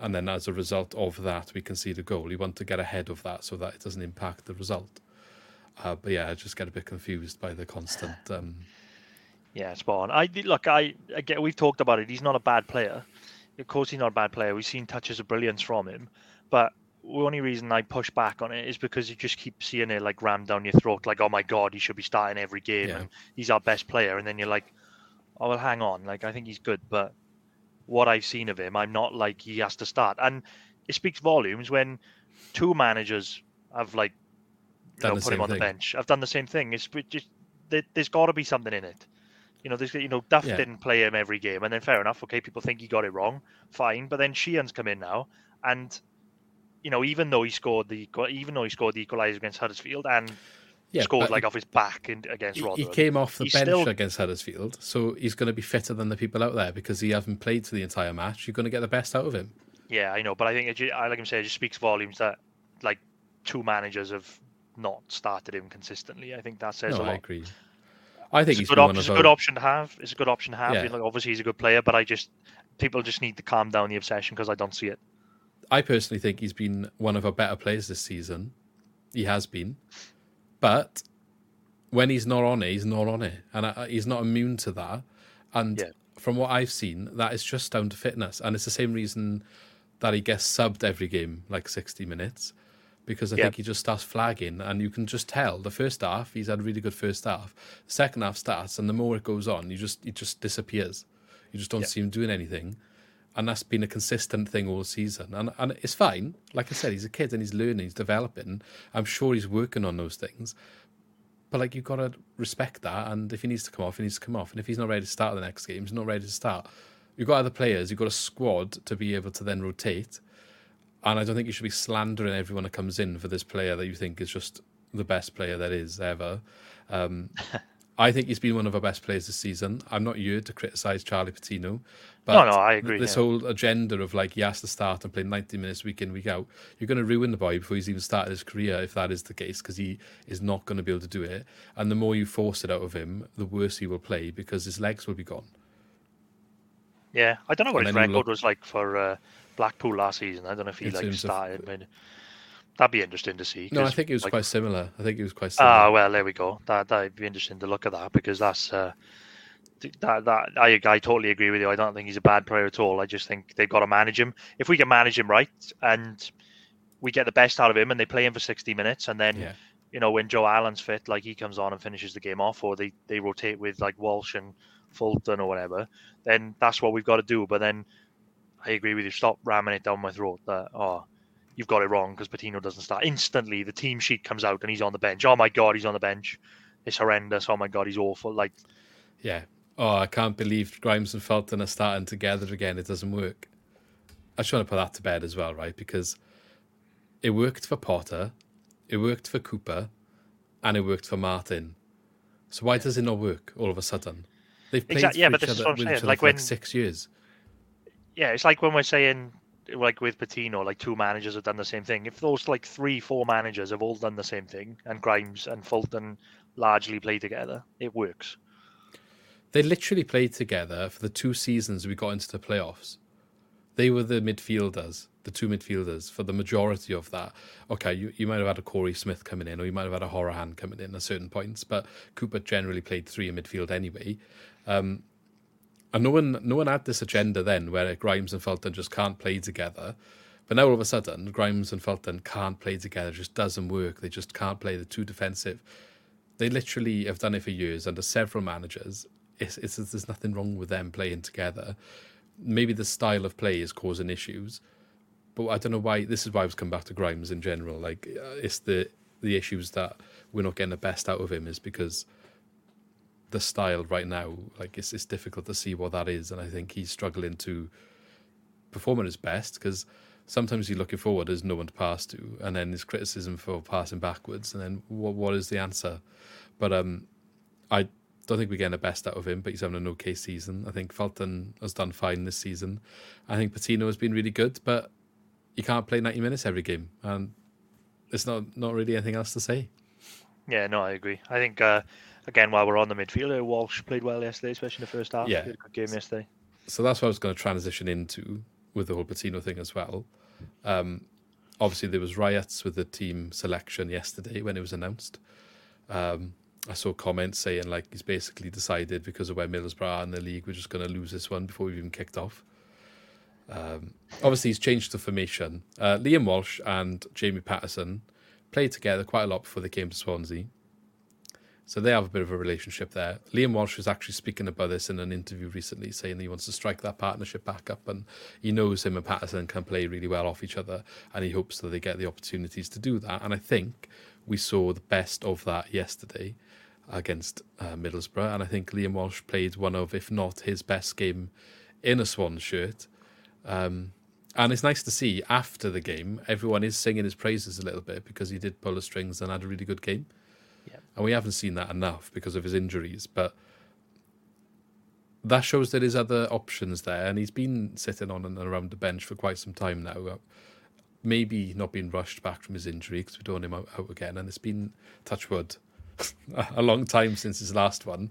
and then as a result of that we can see the goal you want to get ahead of that so that it doesn't impact the result uh, but yeah i just get a bit confused by the constant um,
Yeah, spot on. I look. I again, we've talked about it. He's not a bad player. Of course, he's not a bad player. We've seen touches of brilliance from him, but the only reason I push back on it is because you just keep seeing it like rammed down your throat, like, oh my god, he should be starting every game,
Yeah.
and he's our best player, and then you're like, oh well, hang on, like I think he's good, but what I've seen of him, I'm not like he has to start, and it speaks volumes when two managers have like you
Done
know put him on the bench. I've done the same thing. It's just there's got to be something in it. You know, there's you know Duff
Yeah.
didn't play him every game, and then fair enough. Okay, people think he got it wrong, fine. But then Sheehan's come in now, and you know, even though he scored the even though he scored the equaliser against Huddersfield and
Yeah,
scored like
he-
off his back in, against
He, he came off the bench
still-
against Huddersfield, so he's going to be fitter than the people out there because he hasn't played for the entire match. You're going to get the best out of him.
Yeah, I know, but I think it, I like him say it just speaks volumes that like two managers have not started him consistently. I think that says
No,
a
I
lot.
agree. I think
It's a
he's
good
been
option.
one
It's a good option to have. It's a good option to have.
Yeah.
You know, obviously, he's a good player, but I just people just need to calm down the obsession because I don't see it.
I personally think he's been one of our better players this season. He has been, but when he's not on it, he's not on it, and I, he's not immune to that. And
Yeah.
from what I've seen, that is just down to fitness, and it's the same reason that he gets subbed every game, like sixty minutes, because I
Yeah.
think he just starts flagging, and you can just tell the first half he's had a really good first half. Second half starts, and the more it goes on, you just he just disappears. You just don't
Yeah.
see him doing anything and that's been a consistent thing all season. And and it's fine. Like I said, he's a kid and he's learning, he's developing. I'm sure he's working on those things. But like you've got to respect that. And if he needs to come off, he needs to come off. And if he's not ready to start the next game, he's not ready to start. You've got other players. You've got a squad to be able to then rotate. And I don't think you should be slandering everyone that comes in for this player that you think is just the best player that is ever. Um, I think he's been one of our best players this season. I'm not here to criticise Charlie Patino, but
No, no, I agree,
This
yeah.
whole agenda of like he has to start and play 90 minutes week in week out, you're going to ruin the boy before he's even started his career if that is the case because he is not going to be able to do it. And the more you force it out of him, the worse he will play because his legs will be gone.
Yeah, I don't know what
And
his record
look-
was like for uh, Blackpool last season. I don't know if he
In
like
terms of-
started. But that'd be interesting to see.
No, I think it was
like,
quite similar. I think it was quite similar.
Ah, well, there we go. That that'd be interesting to look at that because that's uh, that that I I totally agree with you. I don't think he's a bad player at all. I just think they've got to manage him. If we can manage him right and we get the best out of him, and they play him for sixty minutes, and then
Yeah.
you know when Joe Allen's fit, like he comes on and finishes the game off, or they they rotate with like Walsh and Fulton or whatever, then that's what we've got to do. But then I agree with you. Stop ramming it down my throat that oh. You've got it wrong because Patino doesn't start. Instantly, the team sheet comes out and he's on the bench. Oh my god, he's on the bench. It's horrendous. Oh my god, he's awful. Like,
Yeah. Oh, I can't believe Grimes and Fulton are starting together again. It doesn't work. I just want to put that to bed as well, right? Because it worked for Potter, it worked for Cooper, and it worked for Martin. So why does it not work all of a sudden? They've played
Exact- yeah,
for
but
each other, with each other
like
for like
when-
six years.
Yeah, it's like when we're saying like with Patino, like two managers have done the same thing. If those like three, four managers have all done the same thing, and Grimes and Fulton largely play together, it works.
They literally played together for the two seasons we got into the playoffs. They were the midfielders, the two midfielders for the majority of that. Okay, you, you might have had a Korey Smith coming in, or you might have had a Hourihane coming in at certain points, but Cooper generally played three in midfield anyway. Um, and no one, no one had this agenda then where Grimes and Fulton just can't play together. But now all of a sudden, Grimes and Fulton can't play together. It just doesn't work. They just can't play. They're too defensive. They literally have done it for years under several managers. It's, it's, there's nothing wrong with them playing together. Maybe the style of play is causing issues, but I don't know why. This is why I was coming back to Grimes in general. Like uh, it's the the issues that we're not getting the best out of him is because the style right now, like it's it's difficult to see what that is, and I think he's struggling to perform at his best because sometimes you're looking forward, there's no one to pass to, and then there's criticism for passing backwards, and then what what is the answer? But um, I don't think we're getting the best out of him, but he's having an okay season. I think Fulton has done fine this season. I think Patino has been really good, but you can't play 90 minutes every game, and there's not not really anything else to say.
Yeah, no, I agree. I think uh, again, while we're on the midfielder, Walsh played well yesterday, especially in the first half.
Yeah.
He had a good game yesterday.
so that's what I was going to transition into with the whole Patino thing as well. Um, obviously, there was riots with the team selection yesterday when it was announced. Um, I saw comments saying like he's basically decided because of where Middlesbrough are in the league, we're just going to lose this one before we've even kicked off. Um, obviously, he's changed the formation. Uh, Liam Walsh and Jamie Paterson played together quite a lot before they came to Swansea. So they have a bit of a relationship there. Liam Walsh was actually speaking about this in an interview recently, saying he wants to strike that partnership back up, and he knows him and Paterson can play really well off each other, and he hopes that they get the opportunities to do that. And I think we saw the best of that yesterday against uh, Middlesbrough, and I think Liam Walsh played one of, if not his best game in a Swan shirt. Um, and it's nice to see after the game, everyone is singing his praises a little bit because he did pull the strings and had a really good game.
Yeah.
And we haven't seen that enough because of his injuries, but that shows that there's other options there. And he's been sitting on and around the bench for quite some time now. Uh, maybe not being rushed back from his injury because we don't want him out, out again. And it's been, touch wood, a long time since his last one.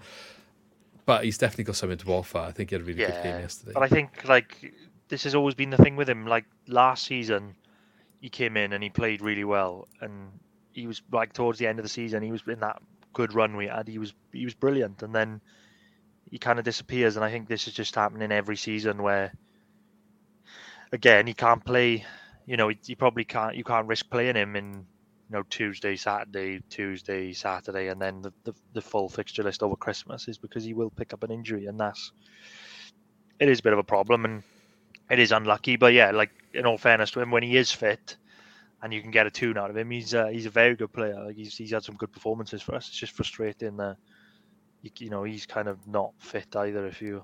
But he's definitely got something to offer. I think he had a really good game yesterday.
But I think like this has always been the thing with him. Like last season, he came in and he played really well, and he was like towards the end of the season, he was in that good run we had. He was he was brilliant, and then he kind of disappears. And I think this is just happening every season where, again, he can't play. You know, he, probably can't. You can't risk playing him in you know Tuesday, Saturday, Tuesday, Saturday, and then the, the, the full fixture list over Christmas is because he will pick up an injury, and that's it is a bit of a problem, and it is unlucky. But yeah, like in all fairness to him, when he is fit, and you can get a tune out of him, he's uh, he's a very good player. Like he's he's had some good performances for us. It's just frustrating that you, you know he's kind of not fit either. If you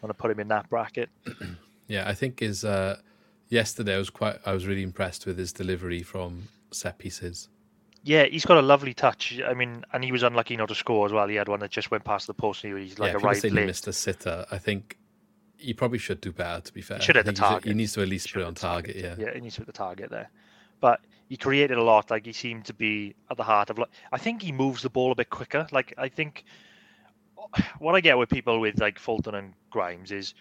want to put him in that bracket,
yeah, I think his uh, yesterday I was quite I was really impressed with his delivery from set pieces.
Yeah, he's got a lovely touch. I mean, and he was unlucky not to score as well. He had one that just went past the post. And he's like
yeah,
arrived late.
Missed a sitter. I think he probably should do better. To be fair,
he should hit the target.
He, he, needs to at least put it on target. target. Yeah,
yeah, he needs to hit the target there. But he created a lot. Like he seemed to be at the heart of. Like I think he moves the ball a bit quicker. Like I think what I get with people with like Fulton and Grimes is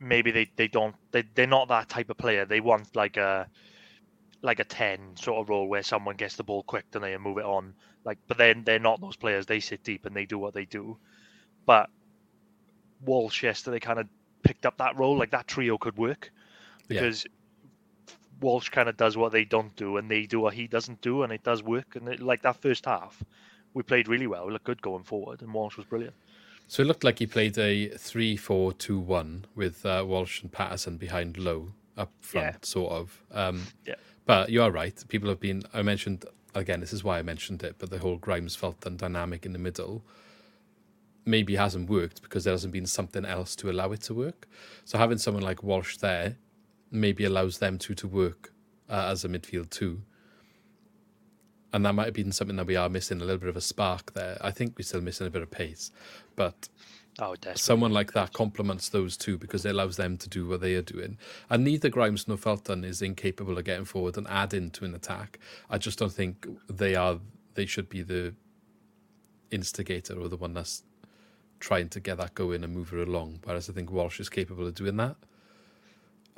maybe they, they don't they they're not that type of player. They want like a like a 10 sort of role where someone gets the ball quick and they move it on like but then they're not those players they sit deep and they do what they do but walsh yesterday kind of picked up that role like that trio could work because. Walsh kind of does what they don't do and they do what he doesn't do and it does work and it, like that first half we played really well we looked good going forward and walsh was brilliant
so it looked like he played a 3-4-2-1 with uh, walsh and paterson behind lowe up front yeah. sort of um,
yeah
but you are right. People have been. I mentioned again. This is why I mentioned it. But the whole Grimes Fulton dynamic in the middle maybe hasn't worked because there hasn't been something else to allow it to work. So having someone like Walsh there maybe allows them to to work uh, as a midfield too. And that might have been something that we are missing a little bit of a spark there. I think we're still missing a bit of pace, but
Oh,
Someone like that complements those two because it allows them to do what they are doing. And neither Grimes nor Fulton is incapable of getting forward and adding to an attack. I just don't think they are. They should be the instigator or the one that's trying to get that going and move it along. Whereas I think Walsh is capable of doing that,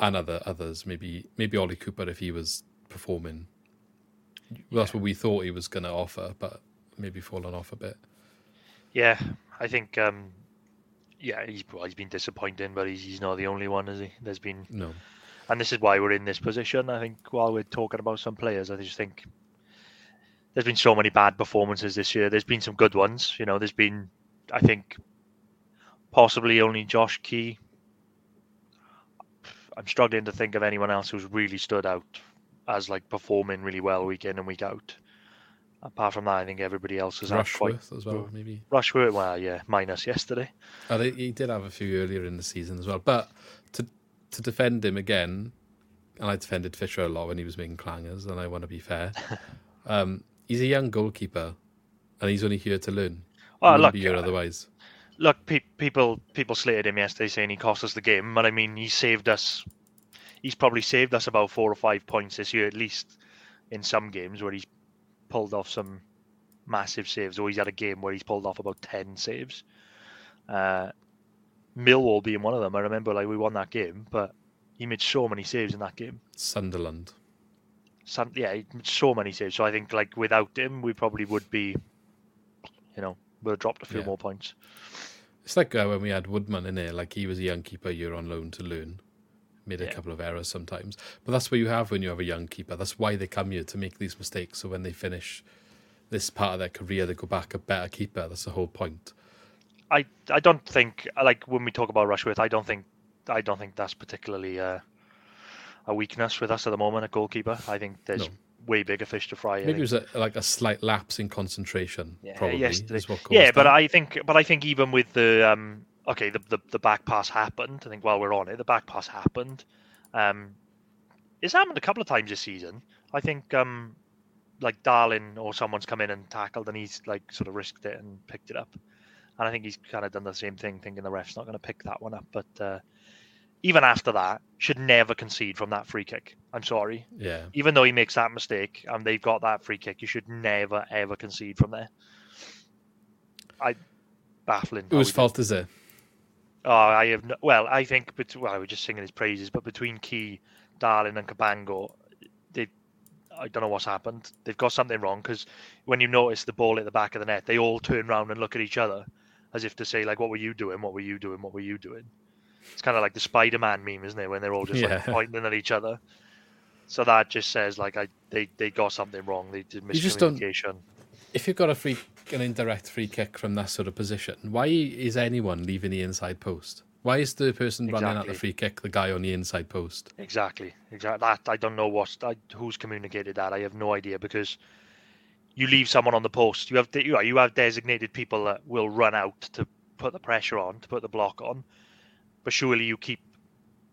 and other others. Maybe maybe Ollie Cooper if he was performing. Well, that's what we thought he was going to offer, but maybe fallen off a bit.
Yeah, I think um, yeah, he's well, he's been disappointing, but he's, he's not the only one, is he? There's been
no,
and this is why we're in this position. I think while we're talking about some players, I just think there's been so many bad performances this year. There's been some good ones. You know, there's been, I think, possibly only Josh Key. I'm struggling to think of anyone else who's really stood out as like performing really well week in and week out. Apart from that, I think everybody else has
Rushworth
quite,
as well, maybe.
Rushworth, well, yeah, minus yesterday.
Oh, he did have a few earlier in the season as well. But to to defend him again, and I defended Fisher a lot when he was making clangers, and I want to be fair. um, he's a young goalkeeper, and he's only here to learn.
Oh, look,
be here uh, otherwise.
Look, pe- people people slated him yesterday, saying he cost us the game, but I mean, he saved us. He's probably saved us about four or five points this year, at least in some games where he's pulled off some massive saves, or he's had a game where he's pulled off about ten saves. Uh, Millwall being one of them. I remember like we won that game, but he made so many saves in that game.
Sunderland.
Sun, yeah, he made so many saves. So I think like without him, we probably would be you know, would have dropped a few
Yeah.
more points.
It's like uh, when we had Woodman in there, like he was a young keeper, you're on loan to learn. Made a
Yeah.
couple of errors sometimes. But that's what you have when you have a young keeper. That's why they come here to make these mistakes. So when they finish this part of their career, they go back a better keeper. That's the whole point.
I I don't think like when we talk about Rushworth, I don't think I don't think that's particularly uh, a weakness with us at the moment at goalkeeper. I think there's
No.
Way bigger fish to fry.
Maybe it was a, like a slight lapse in concentration.
Yeah,
probably
yesterday.
is what caused
yeah, but
that.
I think, but I think even with the um, okay, the, the the back pass happened. I think while we're on it, the back pass happened. Um, it's happened a couple of times this season. I think um, like Darling or someone's come in and tackled, and he's like sort of risked it and picked it up. And I think he's kind of done the same thing, thinking the ref's not going to pick that one up. But uh, even after that, should never concede from that free kick. I'm sorry
yeah.
even though he makes that mistake and they've got that free kick, you should never ever concede from there. I baffling.
Whose
we did-
fault is it?
Oh, I have no, well, I think, but well, I was just singing his praises, but between Key, Darling, and Cabango, they, I don't know what's happened. They've got something wrong because when you notice the ball at the back of the net, they all turn around and look at each other as if to say, like, "What were you doing? What were you doing? What were you doing?" It's kind of like the Spider-Man meme, isn't it? When they're all just like pointing at each other. So that just says like I they, they got something wrong. They did
You just don't-
miscommunication.
If you've got a free, an indirect free kick from that sort of position, why is anyone leaving the inside post? Why is the person running at the free kick the guy on the inside post?
Exactly, exactly. That I don't know what I, who's communicated that. I have no idea because you leave someone on the post. You have you you have designated people that will run out to put the pressure on, to put the block on. But surely you keep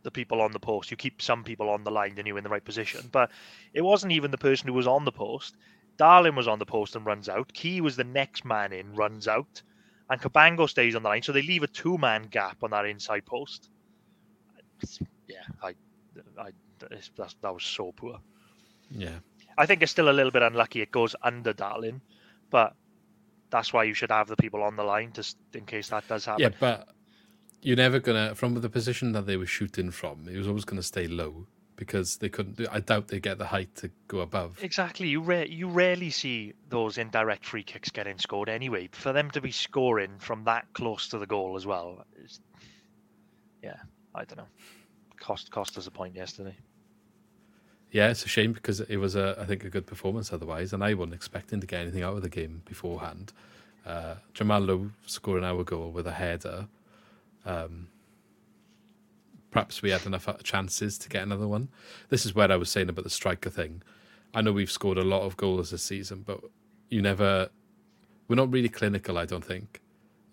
the people on the post. You keep some people on the line, then you're in the right position. But it wasn't even the person who was on the post. Darling was on the post and runs out. Key was the next man in, runs out, and Cabango stays on the line. So they leave a two-man gap on that inside post. It's- yeah, I, I, that was so poor.
Yeah.
I think it's still a little bit unlucky. It goes under Darling, but that's why you should have the people on the line just in case that does happen.
Yeah, but you're never gonna from the position that they were shooting from. It was always gonna stay low because they couldn't. do I doubt they get the height to go above.
Exactly. You ra- you rarely see those indirect free kicks getting scored anyway. For them to be scoring from that close to the goal as well, is, yeah, I don't know. Cost cost us a point yesterday.
Yeah, it's a shame because it was a I think a good performance otherwise, and I wasn't expecting to get anything out of the game beforehand. Uh, Jamal Lowe scoring our goal with a header. Um, perhaps we had enough uh, chances to get another one. This is where I was saying about the striker thing. I know we've scored a lot of goals this season, but you never. We're not really clinical. I don't think.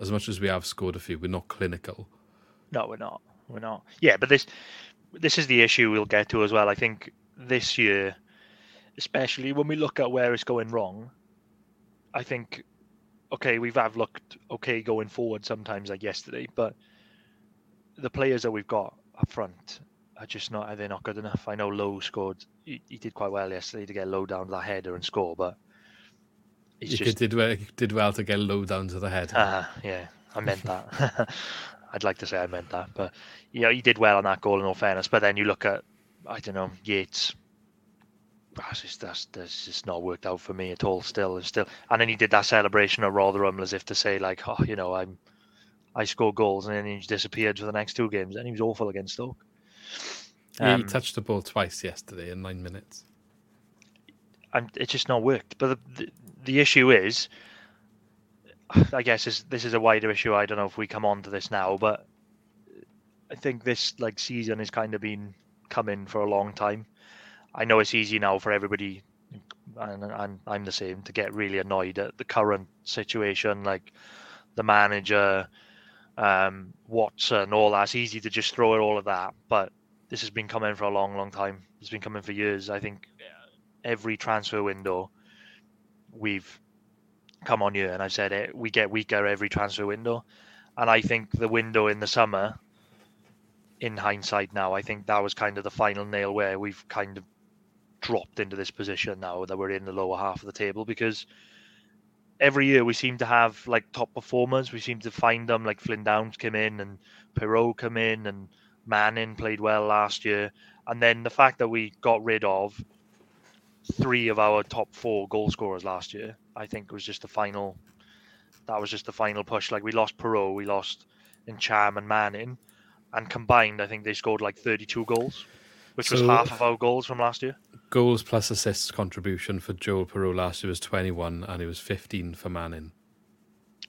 As much as we have scored a few, we're not clinical.
No, we're not. We're not. Yeah, but this this is the issue we'll get to as well. I think this year, especially when we look at where it's going wrong, I think okay, we've have looked okay going forward sometimes like yesterday, but the players that we've got up front are just not they're not good enough. I know Lowe scored he, he did quite well yesterday to get low down to that header and score, but
You
just
did well, did well to get low down to the head.
uh, yeah, I meant that. I'd like to say I meant that, but you know, he did well on that goal in all fairness. But then you look at, I don't know, Yates. That's just that's, that's just not worked out for me at all. Still, and still, and then he did that celebration at Rotherham as if to say like, oh, you know, I'm, I scored goals, and then he disappeared for the next two games, and he was awful against Stoke.
Yeah, he
Um,
touched the ball twice yesterday in nine minutes.
and it's just not worked. But the, the, the issue is, I guess is this is a wider issue. I don't know if we come on to this now, but I think this like season has kind of been coming for a long time. I know it's easy now for everybody, and I'm I'm the same to get really annoyed at the current situation, like the manager, um, Watson, all that. It's easy to just throw at all of that, but this has been coming for a long, long time. It's been coming for years. I think every transfer window we've come on here and I've said it, we get weaker every transfer window. And I think the window in the summer, in hindsight now, I think that was kind of the final nail where we've kind of dropped into this position now that we're in the lower half of the table because every year we seem to have like top performers. We seem to find them like Flynn Downes came in and Piroe come in and Manning played well last year. And then the fact that we got rid of three of our top four goal scorers last year, I think was just the final That was just the final push. Like we lost Piroe, we lost Ntcham and Manning, and combined, I think they scored like 32 goals, which was half of our goals from last year.
Goals plus assists contribution for Joel Piroe last year was 21 and it was 15 for Manning.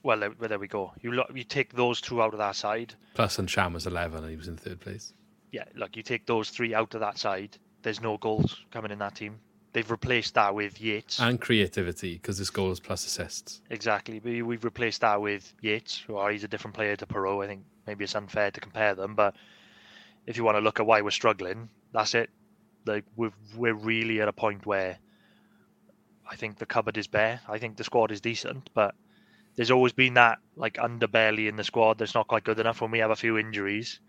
Well, there, well, there we go. You you take those two out of that side.
Plus, Ntcham was 11 and he was in third place.
Yeah, look, you take those three out of that side. There's no goals coming in that team. They've replaced that with Yates.
And creativity because it's goals plus assists.
Exactly. We- We've replaced that with Yates, who are he's a different player to Piroe. I think maybe it's unfair to compare them, but if you want to look at why we're struggling, that's it. Like we're we're really at a point where I think the cupboard is bare. I think the squad is decent, but there's always been that like underbelly in the squad that's not quite good enough when we have a few injuries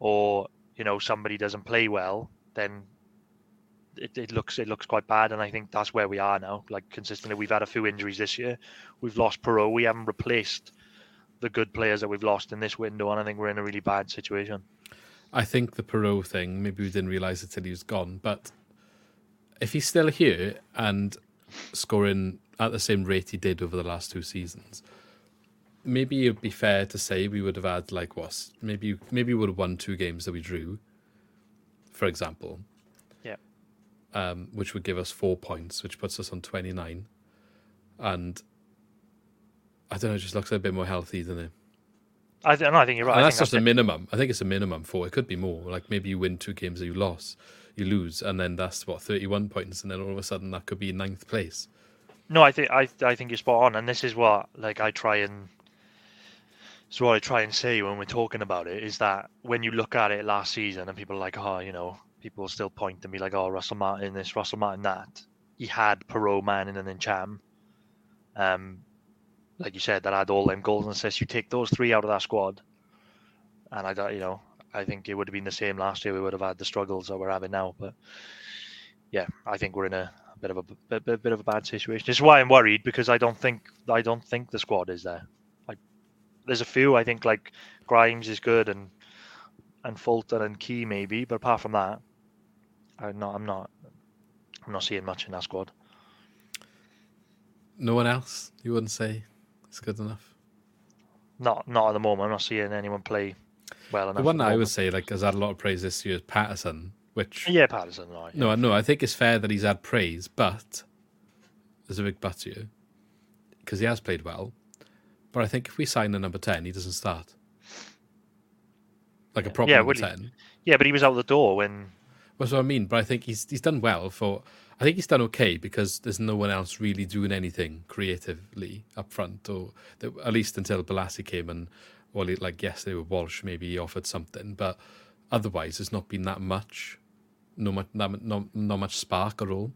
or you know somebody doesn't play well, then it, it looks it looks quite bad, and I think that's where we are now. Like consistently, we've had a few injuries this year. We've lost Piroe. We haven't replaced the good players that we've lost in this window, and I think we're in a really bad situation.
I think the Piroe thing, maybe we didn't realise it till he was gone, but if he's still here and scoring at the same rate he did over the last two seasons, maybe it'd be fair to say we would have had like what? Maybe maybe we would have won two games that we drew, for example.
Yeah.
Um, which would give us four points, which puts us on twenty nine. And I don't know, it just looks a bit more healthy, doesn't it?
I, th- no, I think you're right.
And that's just a minimum. I think it's a minimum four. It could be more. Like maybe you win two games that you lost, you lose, and then that's what thirty one points, and then all of a sudden that could be ninth place.
No, I think I I think you're spot on, and this is what like I try and so what I try and say when we're talking about it is that when you look at it last season and people are like, oh, you know, people still point to me like, oh, Russell Martin this, Russell Martin that. He had Piroe, Manning, and then Ntcham. Um, like you said, that had all them goals and assists. You take those three out of that squad, and I don't, you know, I think it would have been the same last year. We would have had the struggles that we're having now, but yeah, I think we're in a, bit of a bit, bit, bit of a bad situation. This is why I'm worried because I don't think I don't think the squad is there. Like, there's a few I think like Grimes is good and and Fulton and Key maybe, but apart from that, I'm not. I'm not. I'm not seeing much in that squad.
No one else, you wouldn't say, it's good enough.
Not not at the moment. I'm not seeing anyone play well enough.
The one that I would say like has had a lot of praise this year is Paterson, which
Yeah, Paterson. Right.
no, no, I think it's fair that he's had praise, but there's a big but here because he has played well. But I think if we sign a number ten, he doesn't start. Like a proper
Yeah,
number
he?
ten.
Yeah, but he was out the door when.
That's what I mean. But I think he's he's done well for. I think he's done okay because there's no one else really doing anything creatively up front, or at least until Balassi came and, well, he- like yesterday with Walsh, maybe he offered something, but otherwise there's not been that much, no much, not, not, not much spark at all.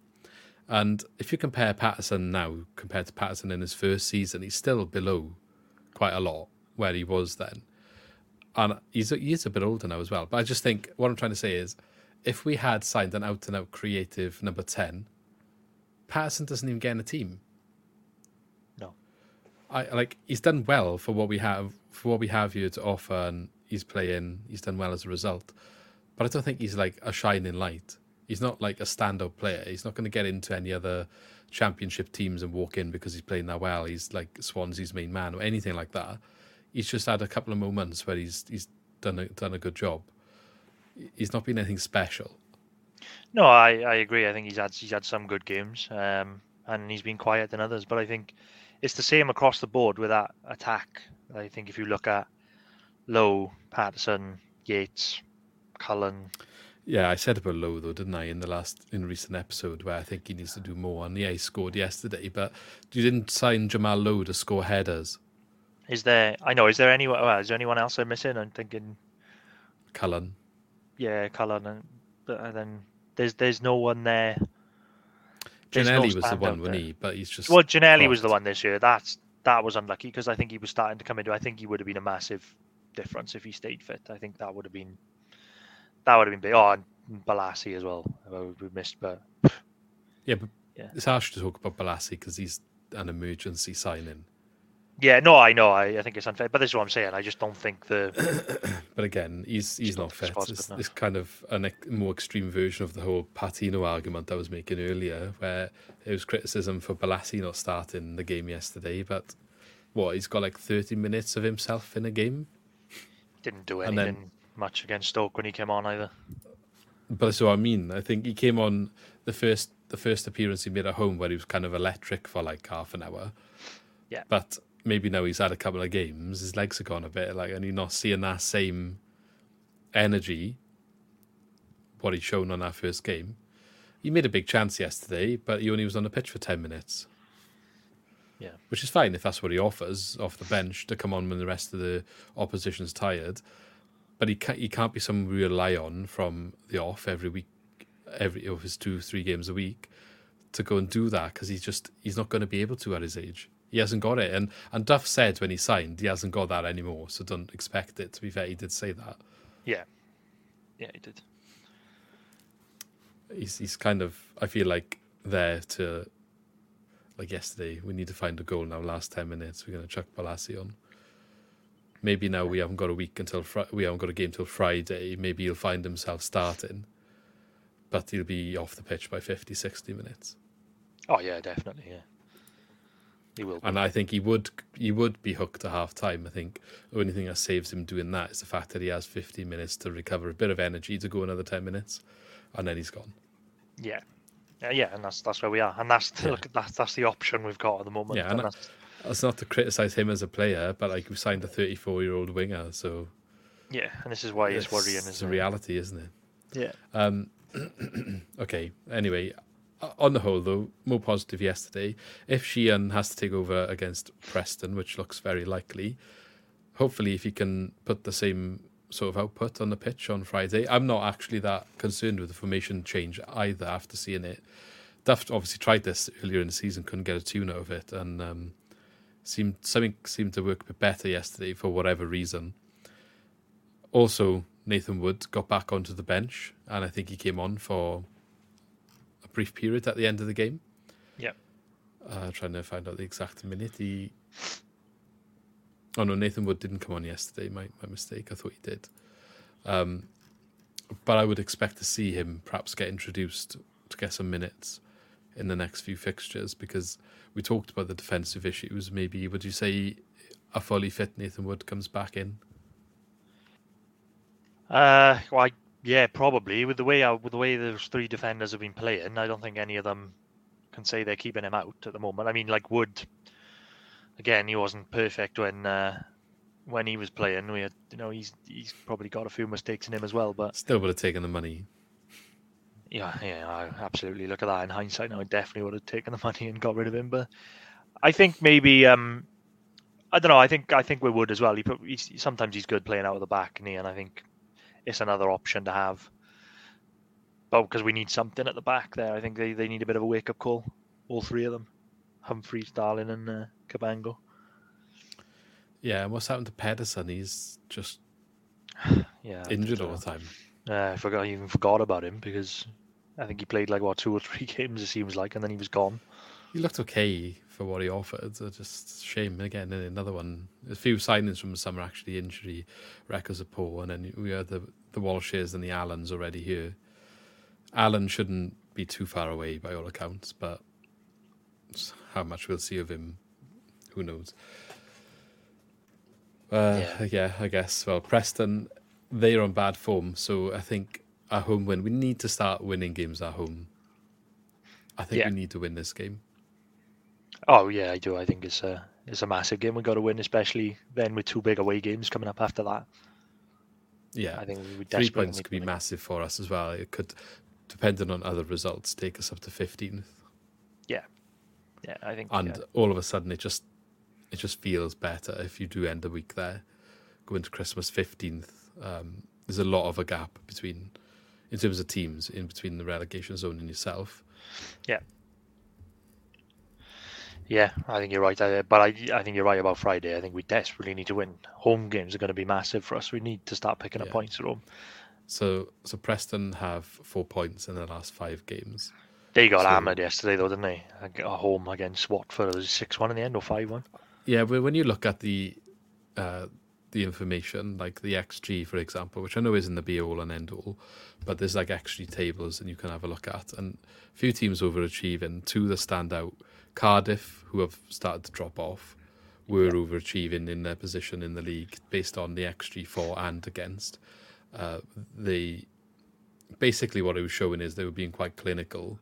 And if you compare Paterson now compared to Paterson in his first season, he's still below quite a lot where he was then and he's he's a bit older now as well. But I just think what I'm trying to say is, if we had signed an out and out creative number ten, Paterson doesn't even get in a team.
No.
I like he's done well for what we have for what we have here to offer, and he's playing. He's done well as a result, but I don't think he's like a shining light. He's not like a standout player. He's not going to get into any other championship teams and walk in because he's playing that well. He's like Swansea's main man or anything like that. He's just had a couple of moments where he's he's done a, done a good job. He's not been anything special.
No, I, I agree. I think he's had he's had some good games, um, and he's been quiet than others. But I think it's the same across the board with that attack. I think if you look at Lowe, Paterson, Yates, Cullen,
Yeah, I said about Lowe though, didn't I, in the last in recent episode where I think he needs to do more. And yeah, he scored yesterday, but you didn't sign Jamal Lowe to score headers.
is there? I know. Is there anyone? Well, is there anyone else I'm missing? I'm thinking,
Cullen.
Yeah, Cullen, and, but and then there's there's no one there. There's no
was the one, wasn't he? But he's just
Well, Ginnelly was the one this year. That's that was unlucky because I think he was starting to come into. I think he would have been a massive difference if he stayed fit. I think that would have been that would have been big. Oh, and Balassi as well. uh, We missed, but
Yeah, but
Yeah.
it's harsh to talk about Balassi because he's an emergency signing.
Yeah, no, I know. I, I think it's unfair, but this is what I'm saying. I just don't think the
But again, he's he's not fit. It's, it's kind of a more extreme version of the whole Patino argument I was making earlier, where it was criticism for Balassi not starting the game yesterday. But what he's got like thirty minutes of himself in a game.
Didn't do anything
then-
much against Stoke when he came on either.
But that's what I mean. I think he came on the first the first appearance he made at home where he was kind of electric for like half an hour.
Yeah.
But maybe now he's had a couple of games, his legs are gone a bit, like and you're not seeing that same energy what he's shown on that first game. He made a big chance yesterday, but he only was on the pitch for ten minutes.
Yeah.
Which is fine if that's what he offers off the bench to come on when the rest of the opposition's tired. But he can't he can't be someone we rely on from the off every week every of his two, three games a week to go and do that because he's just he's not going to be able to at his age. He hasn't got it, and and Duff said when he signed he hasn't got that anymore. So don't expect it. To be fair, he did say that.
Yeah. Yeah, he did.
He's he's kind of I feel like there to like yesterday. We need to find a goal now. Last ten minutes, we're going to chuck Balassi on. Maybe now we haven't got a week until Fri- we haven't got a game till Friday. Maybe he'll find himself starting, but he'll be off the pitch by 50, 60 minutes.
Oh yeah, definitely. Yeah. He will. be.
And I think he would he would be hooked to half time. I think the only thing that saves him doing that is the fact that he has 15 minutes to recover a bit of energy to go another 10 minutes, and then he's gone.
Yeah. Yeah, yeah, and that's that's where we are, and that's
Yeah.
look, that's that's the option we've got at the moment.
Yeah,
and
and
that's,
That's not to criticise him as a player, but like we signed a 34 year old winger, so
yeah, and this is why it's worrying.
It's a reality, isn't it?
Yeah.
Um, okay. Anyway, o- on the whole, though, more positive yesterday. If Sheehan has to take over against Preston, which looks very likely, hopefully, if he can put the same sort of output on the pitch on Friday, I'm not actually that concerned with the formation change either. After seeing it, Duff obviously tried this earlier in the season, couldn't get a tune out of it, and um, seemed something seemed to work a bit better yesterday for whatever reason. Also, Nathan Wood got back onto the bench, and I think he came on for brief period at the end of the game.
Yeah.
Uh, trying to find out the exact minute. He. Oh no, Nathan Wood didn't come on yesterday. My my mistake. I thought he did. Um, but I would expect to see him perhaps get introduced to get some minutes in the next few fixtures because we talked about the defensive issues. Maybe would you say a fully fit Nathan Wood comes back in?
Uh, well, I, yeah, probably with the way I, with the way those three defenders have been playing, I don't think any of them can say they're keeping him out at the moment. I mean, like Wood, again, he wasn't perfect when uh, when he was playing. We had, you know, he's he's probably got a few mistakes in him as well. But
Still would have taken the money.
yeah, yeah, I absolutely look at that in hindsight. Now, I definitely would have taken the money and got rid of him. But I think maybe um, I don't know. I think I think with Wood as well. He, put, he's sometimes he's good playing out of the back, and, he, and I think it's another option to have. But because we need something at the back there, I think they, they need a bit of a wake up call. All three of them, Humphreys, Darling, and uh, Cabango.
Yeah, and what's happened to Pedersen? He's just
Yeah,
injured all the time.
Uh, I forgot, I even forgot about him because I think he played like what two or three games. It seems like, and then he was gone.
He looked okay for what he offered. So just shame again. and Another one. A few signings from the summer actually injury records are poor, and then we had the the Walshes and the Allens already here. Allen shouldn't be too far away by all accounts, but how much we'll see of him, who knows. Uh,
Yeah.
yeah, I guess. Well, Preston, they're on bad form, so I think a home win. We need to start winning games at home. I think
Yeah.
we need to win this game.
Oh yeah, I do. I think it's a it's a massive game. We got to win, especially then with two big away games coming up after that.
Yeah,
I think we
three points could be
win.
massive for us as well. It could, depending on other results, take us up to fifteenth,
Yeah, yeah, I think.
and
yeah.
all of a sudden it just it just feels better if you do end the week there. Go into Christmas fifteenth. Um, there's a lot of a gap between, in terms of teams, in between the relegation zone and yourself.
Yeah, I think you're right. I, but I, I think you're right about Friday. I think we desperately need to win. Home games are going to be massive for us. We need to start picking up points at home.
So, so Preston have four points in the last five games.
They got
So-
hammered yesterday, though, didn't they? At home against Watford, it was six one in the end or five one.
Yeah, but when you look at the uh, the information, like the XG, for example, which I know isn't the be all and end all, but there's like XG tables and you can have a look at, and a few teams overachieving. Two that stand out: Cardiff, who have started to drop off, were overachieving in their position in the league based on the XG for and against. Uh, they basically what it was showing is they were being quite clinical,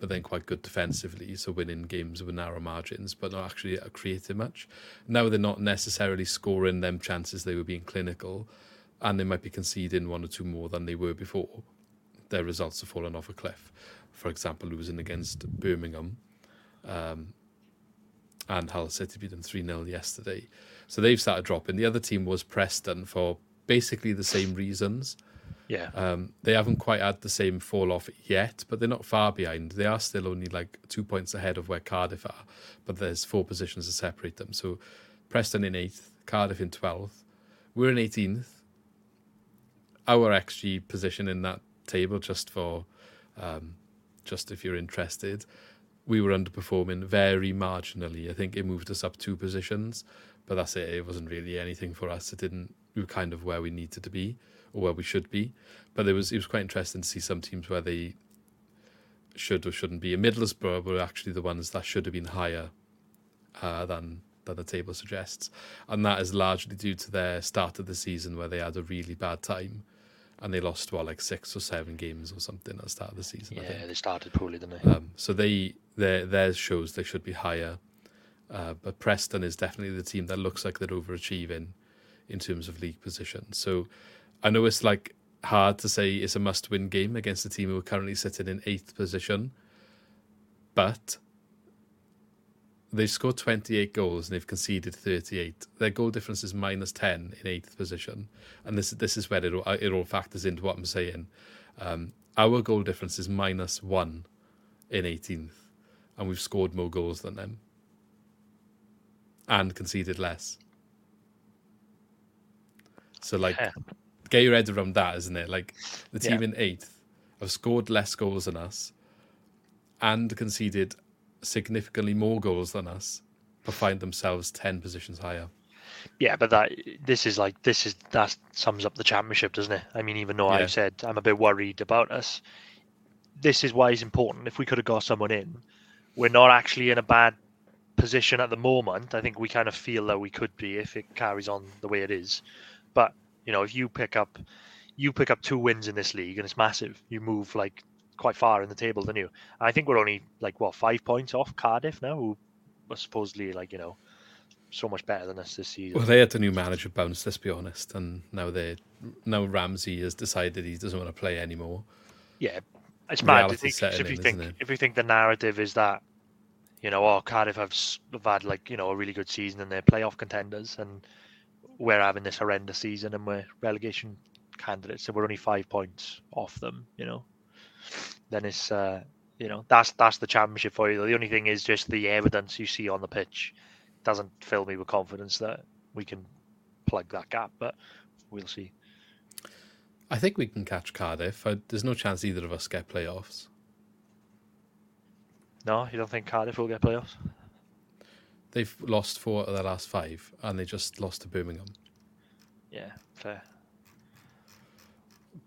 but then quite good defensively, so winning games with narrow margins, but not actually creating much. Now they're not necessarily scoring them chances they were being clinical, and they might be conceding one or two more than they were before. Their results have fallen off a cliff. For example, losing against Birmingham. Um, and Hull City beat them 3 0 yesterday. So they've started dropping. The other team was Preston for basically the same reasons.
Yeah.
Um, they haven't quite had the same fall off yet, but they're not far behind. They are still only like two points ahead of where Cardiff are, but there's four positions to separate them. So Preston in eighth, Cardiff in 12th. We're in 18th. Our XG position in that table, just for, um, just if you're interested, we were underperforming very marginally. I think it moved us up two positions, but that's it. It wasn't really anything for us. It didn't. We were kind of where we needed to be or where we should be. But it was it was quite interesting to see some teams where they should or shouldn't be. And Middlesbrough were actually the ones that should have been higher uh, than than the table suggests, and that is largely due to their start of the season where they had a really bad time and they lost what like six or seven games or something at the start of the season.
Yeah, they started poorly, didn't they?
Um, so they their their shows they should be higher, uh, but Preston is definitely the team that looks like they're overachieving in terms of league position. So I know it's like hard to say it's a must-win game against a team who are currently sitting in eighth position, but they've scored 28 goals and they've conceded 38. Their goal difference is minus 10 in eighth position, and this this is where it all, it all factors into what I'm saying. Um, our goal difference is minus one in 18th, and we've scored more goals than them and conceded less. So, like,
Yeah.
get your head around that, isn't it? Like, the team
Yeah.
in eighth have scored less goals than us and conceded significantly more goals than us, but find themselves 10 positions higher.
Yeah, but that this is like this is that sums up the championship, doesn't it? I mean, even though
Yeah.
I've said I'm a bit worried about us, this is why it's important. If we could have got someone in, we're not actually in a bad position at the moment. I think we kind of feel that we could be if it carries on the way it is. But you know, if you pick up you pick up two wins in this league and it's massive, you move like quite far in the table, don't you? I think we're only like what five points off Cardiff now, who was supposedly like you know so much better than us this season.
Well, they had the new manager bounce, let's be honest, and now they now Ramsey has decided he doesn't want to play anymore.
Yeah, it's mad to think if you
in,
think if you think the narrative is that you know, oh Cardiff have, have had like you know a really good season and they're playoff contenders, and we're having this horrendous season and we're relegation candidates, so we're only five points off them. You know, then it's uh, you know that's that's the championship for you. The only thing is just the evidence you see on the pitch doesn't fill me with confidence that we can plug that gap, but we'll see.
I think we can catch Cardiff. I, there's no chance either of us get playoffs.
No, you don't think Cardiff will get playoffs?
They've lost four of their last five, and they just lost to Birmingham.
Yeah, fair.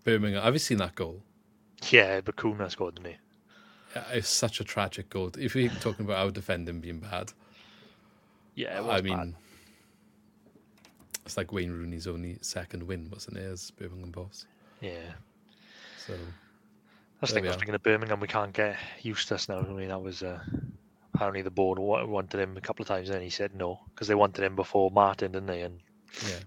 Birmingham, have you seen that goal?
Yeah, but Kuna scored, didn't he?
It's such a tragic goal. If we're talking about our defending being bad,
Yeah,
I mean,
bad.
it's like Wayne Rooney's only second win, wasn't it, as Birmingham boss?
yeah.
So
That's the thing.
we
I was
are.
thinking of Birmingham. We can't get Eustace now. I mean, that was uh, apparently the board wanted him a couple of times, and he said no because they wanted him before Martin, didn't they? And
yeah,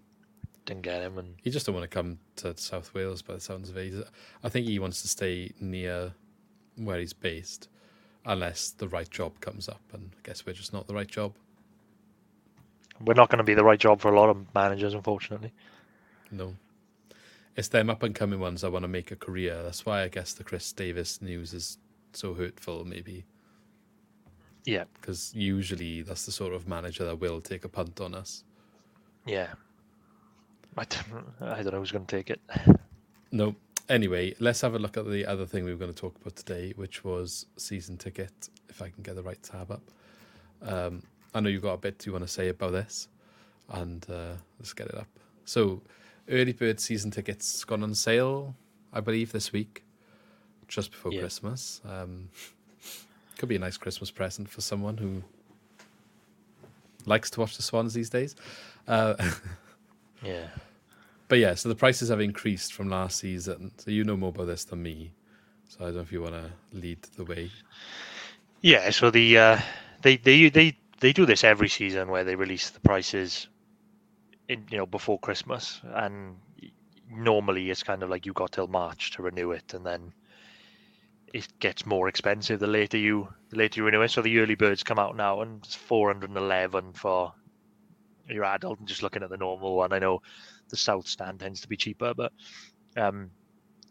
didn't get him. And
he just don't want to come to South Wales. By the sounds of it, He's- I think he wants to stay near where he's based, unless the right job comes up. And I guess we're just not the right job.
we're not going to be the right job for a lot of managers, unfortunately.
No. It's them up and coming ones that want to make a career. That's why I guess the Chris Davies news is so hurtful, maybe.
Yeah,
Because usually that's the sort of manager that will take a punt on us.
yeah. I don't, I don't know who's going to take it.
No. Anyway, let's have a look at the other thing we were going to talk about today, which was season ticket, if I can get the right tab up. Um, I know you've got a bit you want to say about this, and uh, let's get it up. So, early bird season tickets gone on sale, I believe, this week, just before
Yeah.
Christmas. Um, could be a nice Christmas present for someone who likes to watch the Swans these days. Uh,
Yeah.
but yeah, so the prices have increased from last season. So you know more about this than me. So I don't know if you want to lead the way.
Yeah, so the uh, they they they they do this every season where they release the prices in you know before Christmas, and normally it's kind of like you got till March to renew it, and then it gets more expensive the later you the later you renew it. So the early birds come out now, and it's four hundred and eleven for your adult. And just looking at the normal one, I know the South Stand tends to be cheaper, but um,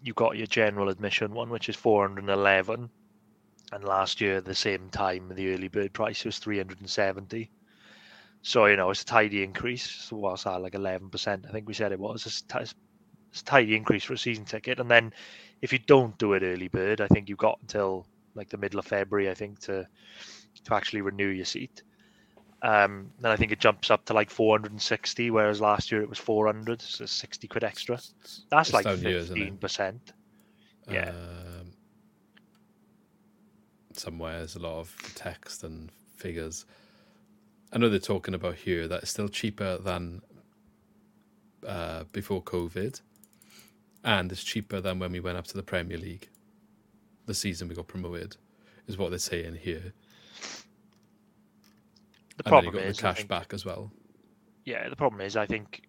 you got your general admission one, which is four hundred and eleven and last year the same time the early bird price was 370 so you know it's a tidy increase. So what's that like 11% i think we said it was. It's, it's a tidy increase for a season ticket. And then if you don't do it early bird i think you've got until like the middle of february i think to to actually renew your seat um then i think it jumps up to like 460 whereas last year it was 400 so 60 quid extra that's like
down years, isn't it?
15% Yeah.
Um, somewhere there's a lot of text and figures. I know they're talking about here that it's still cheaper than uh, before COVID, and it's cheaper than when we went up to the Premier League. The season we got promoted is what they're saying here.
The
and
problem is
the cash
think-
back as well.
yeah, the problem is I think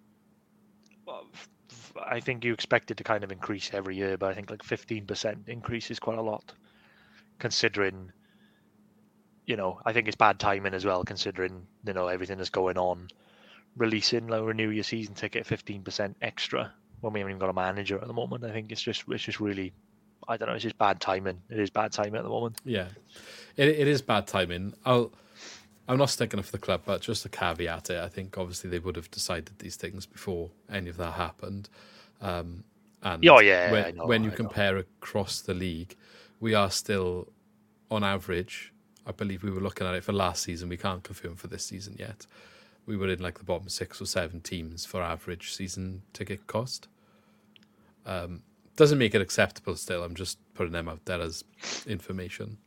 well, f- f- I think you expect it to kind of increase every year, but I think like fifteen percent increase is quite a lot, considering. You know, I think it's bad timing as well, considering you know everything that's going on. Releasing like renew your season ticket fifteen percent extra when we haven't even got a manager at the moment. I think it's just it's just really, I don't know, it's just bad timing. It is bad timing at the moment.
Yeah, it, it is bad timing. I'll. I'm not sticking up for the club, but just a caveat it. I think obviously they would have decided these things before any of that happened. Um, and
Oh, yeah,
when,
know,
when you
I know.
compare across the league, we are still on average. I believe we were looking at it for last season. We can't confirm for this season yet. We were in like the bottom six or seven teams for average season ticket cost. Um, doesn't make it acceptable. Still, I'm just putting them out there as information.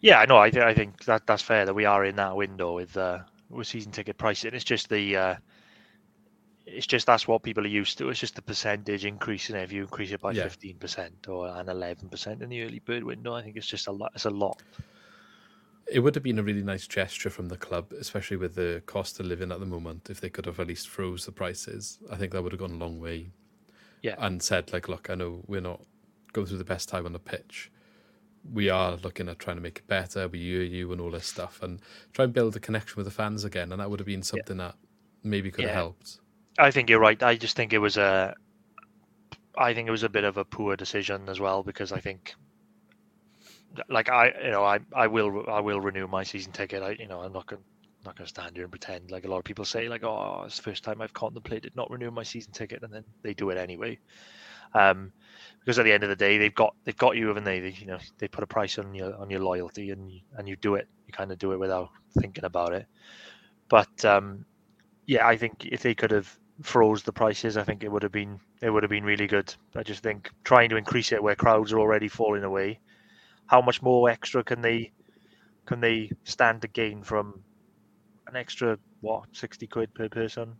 Yeah, no, I, th- I think that that's fair that we are in that window with uh, with season ticket pricing. It's just the uh, it's just that's what people are used to. It's just the percentage increase in it. If you increase it by
Yeah.
fifteen percent or an eleven percent in the early bird window, I think it's just a lot. It's a lot.
It would have been a really nice gesture from the club, especially with the cost of living at the moment, if they could have at least froze the prices. I think that would have gone a long way.
Yeah.
And said, like, look, I know we're not going through the best time on the pitch. We are looking at trying to make it better. We hear you and all this stuff and try and build a connection with the fans again. And that would have been something that maybe could have helped.
I think you're right. I just think it was a. I think it was a bit of a poor decision as well because I think, like I, you know, I, I will, I will renew my season ticket. I, you know, I'm not going. to not going to stand here and pretend like a lot of people say, like, oh, it's the first time I've contemplated not renewing my season ticket, and then they do it anyway. Um, because at the end of the day, they've got, they've got you, haven't they? they you know, they put a price on your, on your loyalty, and you, and you do it. You kind of do it without thinking about it. But um, yeah, I think if they could have froze the prices, I think it would have been it would have been really good. I just think trying to increase it where crowds are already falling away, how much more extra can they can they stand to gain from an extra what sixty quid per person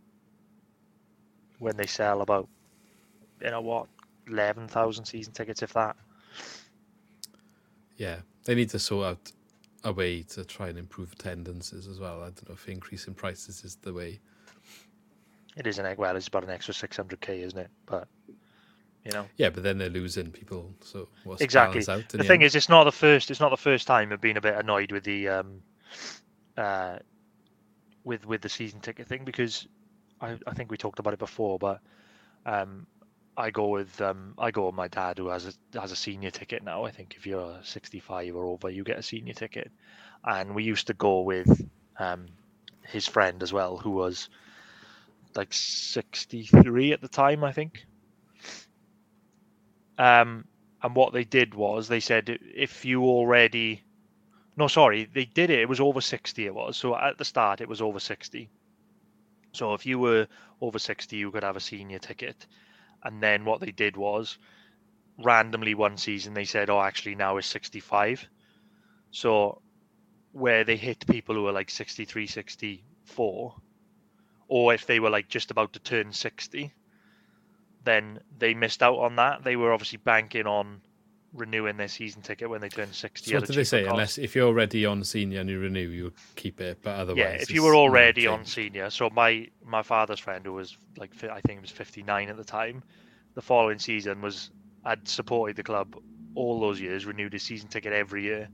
when they sell about you know what eleven thousand season tickets if that.
Yeah. They need to sort out a way to try and improve attendances as well. I don't know if increasing prices is the way.
It is an egg well, it's about an extra six hundred k, isn't it? But you know.
Yeah, but then they're losing people. So what's the
exactly.
in
The thing
end?
is, it's not the first. It's not the first time I've been a bit annoyed with the um, uh, with with the season ticket thing because I, I think we talked about it before, but um, I go with um, I go with my dad who has a has a senior ticket now. I think if you're 65 or over, you get a senior ticket, and we used to go with um, his friend as well, who was like 63 at the time, I think. Um, and what they did was they said if you already, no, sorry, they did it. It was over 60. It was so at the start it was over 60. So if you were over 60, you could have a senior ticket. And then what they did was randomly one season they said, oh, actually now it's 65. So where they hit people who are like 63, 60, four, or if they were like just about to turn sixty, then they missed out on that. They were obviously banking on renewing their season ticket when they turn sixty.
So what
a
do they say?
cost.
Unless if you're already on senior and you renew, you'll keep it. But otherwise,
yeah, if you were already on senior, so my my father's friend who was like I think he was fifty nine at the time, the following season was had supported the club all those years, renewed his season ticket every year.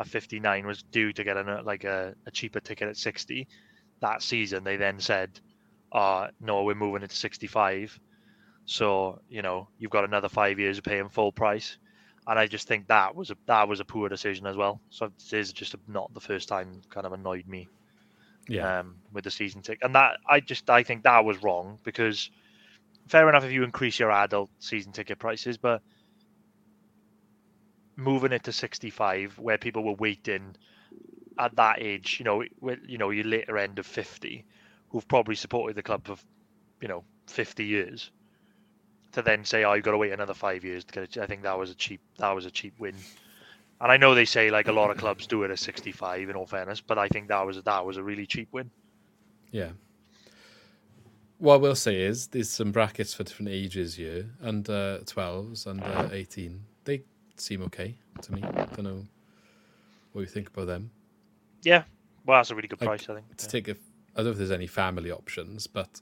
At fifty nine, was due to get an, like a, a cheaper ticket at sixty. That season, they then said, "Uh no, we're moving it to sixty five. So you know you've got another five years of paying full price." And I just think that was a that was a poor decision as well. So this is just not the first time kind of annoyed me
Yeah,
um, with the season ticket, and that I just I think that was wrong because fair enough if you increase your adult season ticket prices, but moving it to sixty five where people were waiting at that age, you know, with you know your later end of fifty, who've probably supported the club for you know fifty years, to then say oh you've got to wait another five years to get it, I think that was a cheap that was a cheap win. And I know they say like a lot of clubs do it at 65 in all fairness, but I think that was that was a really cheap win.
yeah. What I will say is there's some brackets for different ages here, under 12s, under 18. They seem okay to me. I don't know what you think about them.
Yeah, well, that's a really good
Like,
price, I think.
To
Yeah.
take a, I don't know if there's any family options, but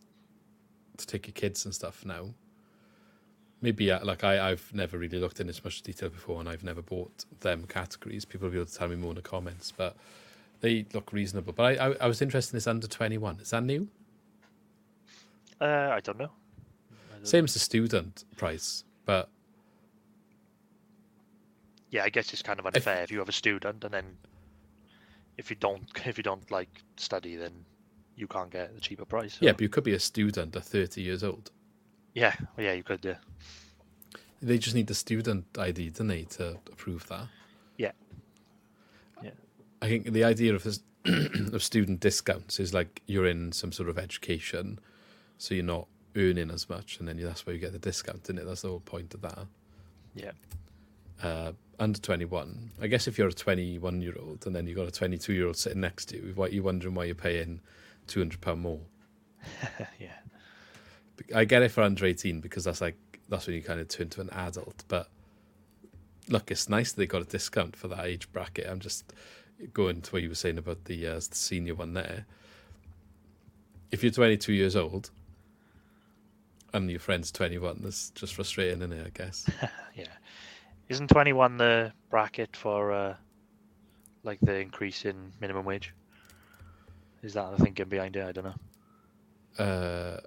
to take your kids and stuff now. Maybe uh, like I, I've never really looked in as much detail before, and I've never bought them categories. People will be able to tell me more in the comments, but they look reasonable. But I, I, I was interested in this under twenty one. Is that new?
Uh, I don't know.
Same as the student price, but
Yeah, I guess it's kind of unfair if you have a student and then if you don't if you don't like study, then you can't get the cheaper price.
yeah, but you could be a student at thirty years old.
Yeah, well, yeah, you could. Yeah,
They just need the student ID, don't they, to approve that?
yeah, yeah,
I think the idea of this, of student discounts is like you're in some sort of education, so you're not earning as much, and then you, that's where you get the discount, isn't it? That's the whole point of that.
yeah.
Uh, under 21, I guess if you're a 21 year old and then you've got a 22 year old sitting next to you, you're wondering why you're paying 200 pound more.
yeah.
I get it for under 18 because that's like that's when you kind of turn to an adult. But look, it's nice that they got a discount for that age bracket. I'm just going to what you were saying about the, uh, the senior one there. If you're 22 years old and your friend's 21, that's just frustrating, isn't it? I guess.
Yeah. Isn't 21 the bracket for uh, like the increase in minimum wage? Is that the thinking behind it? I don't know.
Uh,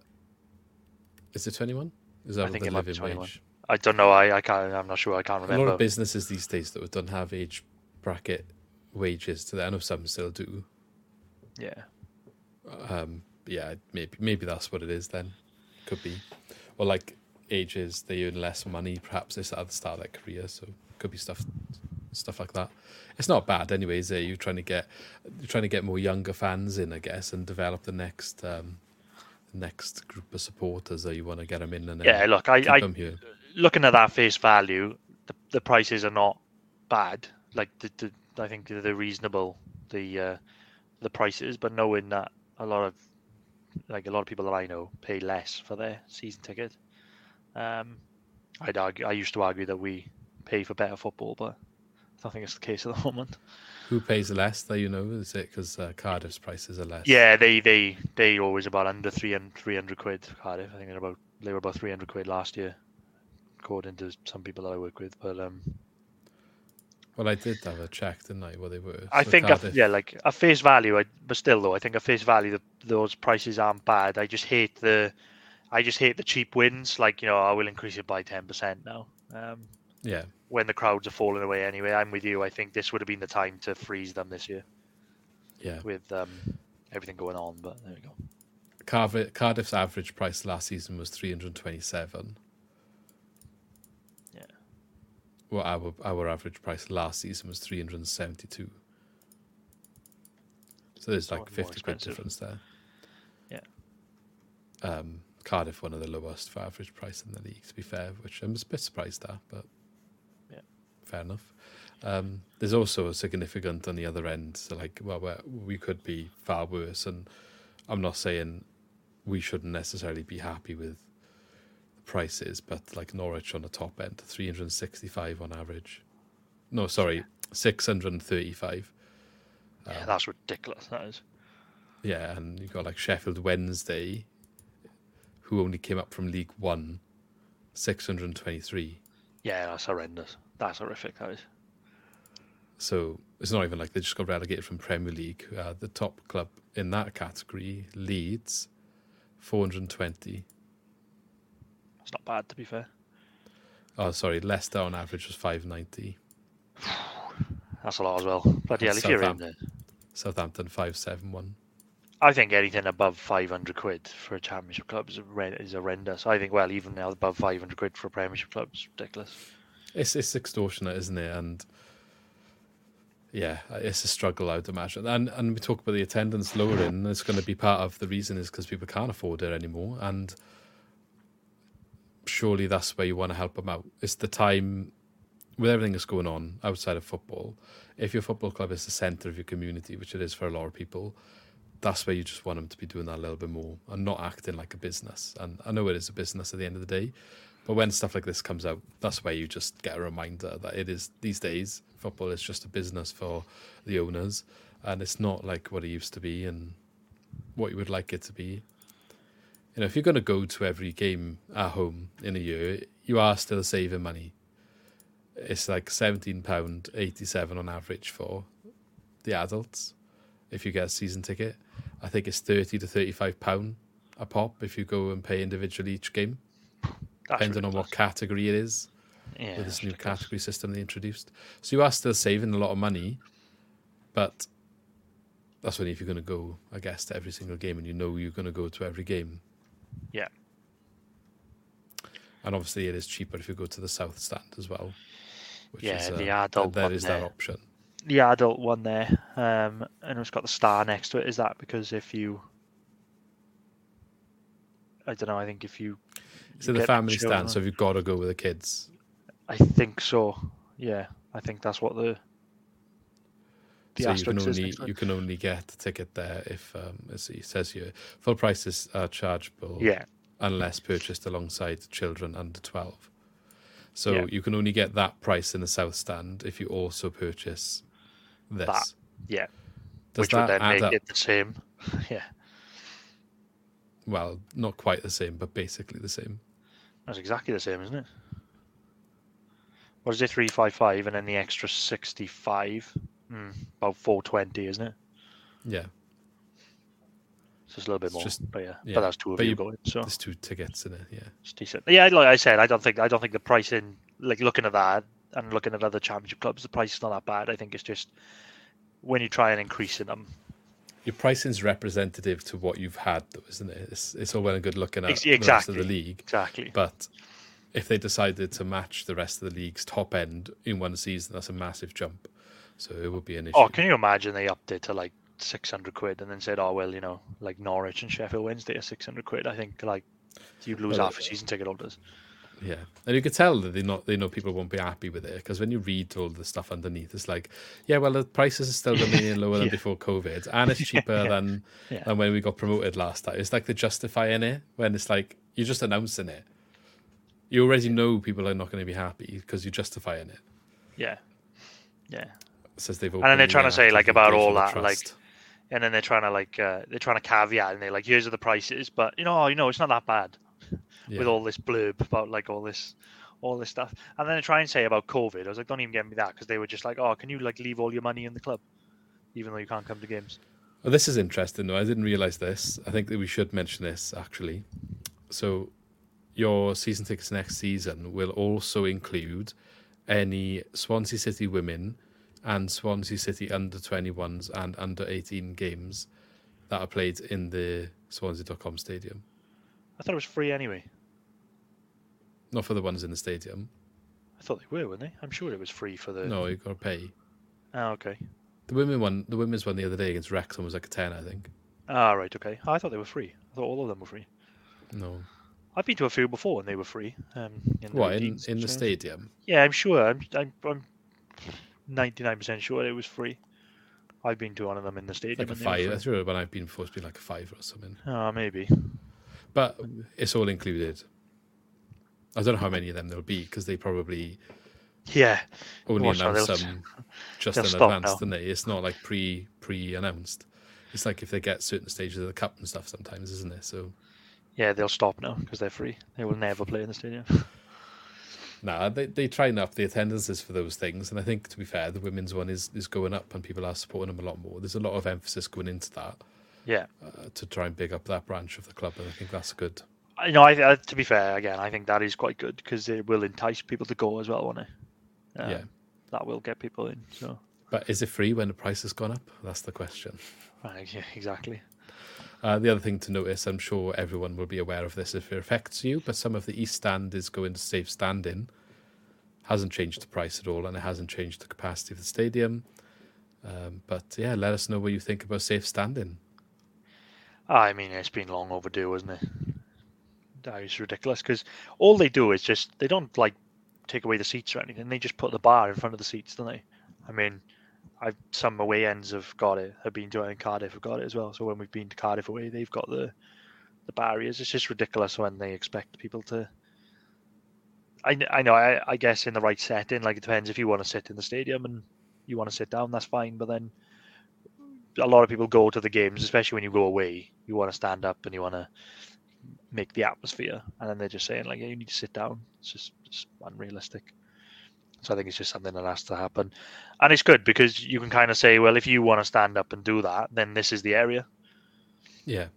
is it 21? Is that
I think
the
it might be 21.
wage?
I don't know. I, I can't. I'm not sure. I can't remember.
A lot of businesses these days that don't have age bracket wages to that. I know some still do.
yeah.
Um, yeah, maybe maybe that's what it is then. Could be. Or like ages they earn less money, perhaps they start at the start of their career, so could be stuff stuff like that. It's not bad anyway, is it? You're trying to get you're trying to get more younger fans in, I guess, and develop the next um the next group of supporters that you want to get them in and
Yeah. Look, I, I looking at that face value, the, the prices are not bad. Like the, the I think they're reasonable. The uh, the prices, but knowing that a lot of like a lot of people that I know pay less for their season ticket. Um, I'd argue. I used to argue that we pay for better football, but I don't think it's the case at the moment.
Who pays less that you know? Is it because uh, Cardiff's prices are less?
Yeah, they they they always about under 300, 300 quid. Cardiff, I think they're about they were about three hundred quid last year, according to some people that I work with. But um,
Well, I did have a check, didn't I? What they were.
I
So
think, yeah, like at face value, I, but still though, I think at face value, the, those prices aren't bad. I just hate the, I just hate the cheap wins. Like you know, I will increase it by ten percent now. Um,
Yeah,
when the crowds are falling away anyway, I'm with you. I think this would have been the time to freeze them this year
yeah.
with um, everything going on. But there we go.
Cardiff, Cardiff's average price last season was 327.
Yeah.
Well, our our average price last season was 372. So there's like 50 quid difference there.
Yeah.
Um, Cardiff, one of the lowest for average price in the league, to be fair, which I'm a bit surprised at, but. Fair enough. Um, there's also a significant on the other end. So like, well, we're- we could be far worse, and I'm not saying we shouldn't necessarily be happy with the prices, but like Norwich on the top end, 365 on average. No, sorry, 635.
yeah, that's ridiculous. That is.
Yeah, and you've got like Sheffield Wednesday, who only came up from League One, 623.
Yeah, that's horrendous. That's horrific. That is.
So it's not even like they just got relegated from Premier League. Uh, the top club in that category, Leeds, 420.
It's not bad to be fair.
Oh, sorry, Leicester on average was 590.
That's a lot as well. Bloody hell, if you're in
Southampton.
there.
Southampton 571.
I think anything above 500 quid for a championship club is horrendous. I think, well, even now above 500 quid for a premiership club is ridiculous.
It's it's extortionate, isn't it? And yeah, it's a struggle, I would imagine. And and we talk about the attendance lowering. It's going to be part of the reason is because people can't afford it anymore. And surely that's where you want to help them out. It's the time with everything that's going on outside of football. If your football club is the centre of your community, which it is for a lot of people, that's where you just want them to be doing that a little bit more and not acting like a business. And I know it is a business at the end of the day, but when stuff like this comes out, that's where you just get a reminder that it is these days football is just a business for the owners, and it's not like what it used to be and what you would like it to be. You know, if you're going to go to every game at home in a year, you are still saving money. It's like seventeen pound eighty seven on average for the adults if you get a season ticket. I think it's thirty to thirty five pound a pop if you go and pay individually each game
That's
depending on what category it is
yeah,
with this new
ridiculous.
category system they introduced. So you are still saving a lot of money, but that's only if you're going to go, I guess, to every single game and you know you're going to go to every game.
Yeah.
And obviously, it is cheaper if you go to the south stand as well. Which
Yeah,
is,
the
uh,
adult
There
one
is that
there.
option.
The adult one there, um, and it's got the star next to it. Is that because if you, I don't know. I think if you,
So the family
children-
stand. So you've got to go with the kids,
I think so. Yeah, I think that's what the the
so you can only
next to it.
you can only get the ticket there if um, as he says here, full prices are chargeable.
Yeah,
unless purchased alongside children under 12. So
Yeah.
you can only get that price in the south stand if you also purchase this.
That- yeah.
Does
which would
that
then
add
make
up?
it the same. yeah,
Well, not quite the same, but basically the same.
That's exactly the same, isn't it? What is it? Three five five, and then the extra sixty five. Mm, about four twenty, isn't it?
Yeah,
So it's a little bit
It's
more,
just-
but yeah,
yeah,
but that's two of
but
you
you-
going, so
there's two tickets in it. Yeah,
it's decent. Yeah, like I said, I don't think I don't think the pricing, like looking at that and looking at other championship clubs, the price is not that bad. I think it's just when you try and increase in them,
your pricing's representative to what you've had, though, isn't it? It's, it's all well and good looking at
Ex-
the rest of the league,
exactly.
but if they decided to match the rest of the league's top end in one season, that's a massive jump. So it would be an oh, issue.
Oh, can you imagine they upped it to like six hundred quid and then said, "Oh well, you know, like Norwich and Sheffield Wednesday are six hundred quid." I think like you'd lose half a season ticket holders.
Yeah, and you could tell that they not they know people won't be happy with it because when you read all the stuff underneath, it's like, yeah, well, the prices are still remaining lower than
Yeah.
before COVID, and it's cheaper than
Yeah.
than when we got promoted last time. It's like they're justifying it when it's like you're just announcing it. You already know people are not going to be happy because you're justifying it.
Yeah, yeah.
Says they've and
then they're trying to say, like, about all that, like. And then they're trying to like uh, they're trying to caveat and they're like, "Here's are the prices," but you know, you know, it's not that bad
Yeah.
with all this blurb about like all this. All this stuff, and then they try and say about COVID. I was like, "Don't even get me that," because they were just like, "Oh, can you like leave all your money in the club, even though you can't come to games?"
Well, this is interesting, though. I didn't realize this. I think that we should mention this actually. So, your season tickets next season will also include any Swansea City women and Swansea City under 21s and under 18 games that are played in the Swansea.com stadium.
I thought it was free anyway.
Not for the ones in the stadium.
I thought they were, weren't they? I'm sure it was free for the.
No, you've got to pay.
Oh, okay.
The women one, the women's one the other day against Wrexham was like a 10, I think.
Ah, right. Okay. I thought they were free. I thought all of them were free.
No.
I've been to a few before and they were free. Um, in the
What, in, in the stadium?
Yeah, I'm sure. I'm, I'm, I'm ninety nine percent sure it was free. I've been to one of them in the stadium.
Like a five. That's sure when I've been supposed to be like a five or something.
Oh, maybe.
But it's all included. I don't know how many of them there'll be because they probably
Yeah.
only
Watch
announce them just in advance,
now.
don't they? It's not like pre pre announced. It's like if they get certain stages of the cup and stuff sometimes, isn't it? So
Yeah, they'll stop now because they're free. They will never play in the stadium.
nah, they they try and up the attendances for those things, and I think to be fair, the women's one is is going up and people are supporting them a lot more. There's a lot of emphasis going into that
yeah.
uh, to try and big up that branch of the club, and I think that's good.
I know. I, I, to be fair, again, I think that is quite good because it will entice people to go as well, won't it? Um,
Yeah.
That will get people in. So,
But is it free when the price has gone up? That's the question.
right, yeah, exactly.
Uh, the other thing to notice, I'm sure everyone will be aware of this if it affects you, but some of the East Stand is going to safe standing. Hasn't changed the price at all, and it hasn't changed the capacity of the stadium. Um, but yeah, let us know what you think about safe standing.
Ah, I mean, it's been long overdue, isn't it? That is ridiculous because all they do is just they don't like take away the seats or anything. They just put the bar in front of the seats, don't they? I mean, I've some away ends have got it. I've been to it in Cardiff, have got it as well. So when we've been to Cardiff away, they've got the the barriers. It's just ridiculous when they expect people to. I, I know. I, I guess in the right setting, like it depends if you want to sit in the stadium and you want to sit down, that's fine. But then a lot of people go to the games, especially when you go away. You want to stand up and you want to make the atmosphere, and then they're just saying like, "Yeah, you need to sit down." It's just it's unrealistic. So I think it's just something that has to happen, and it's good because you can kind of say, "Well, if you want to stand up and do that, then this is the area."
Yeah.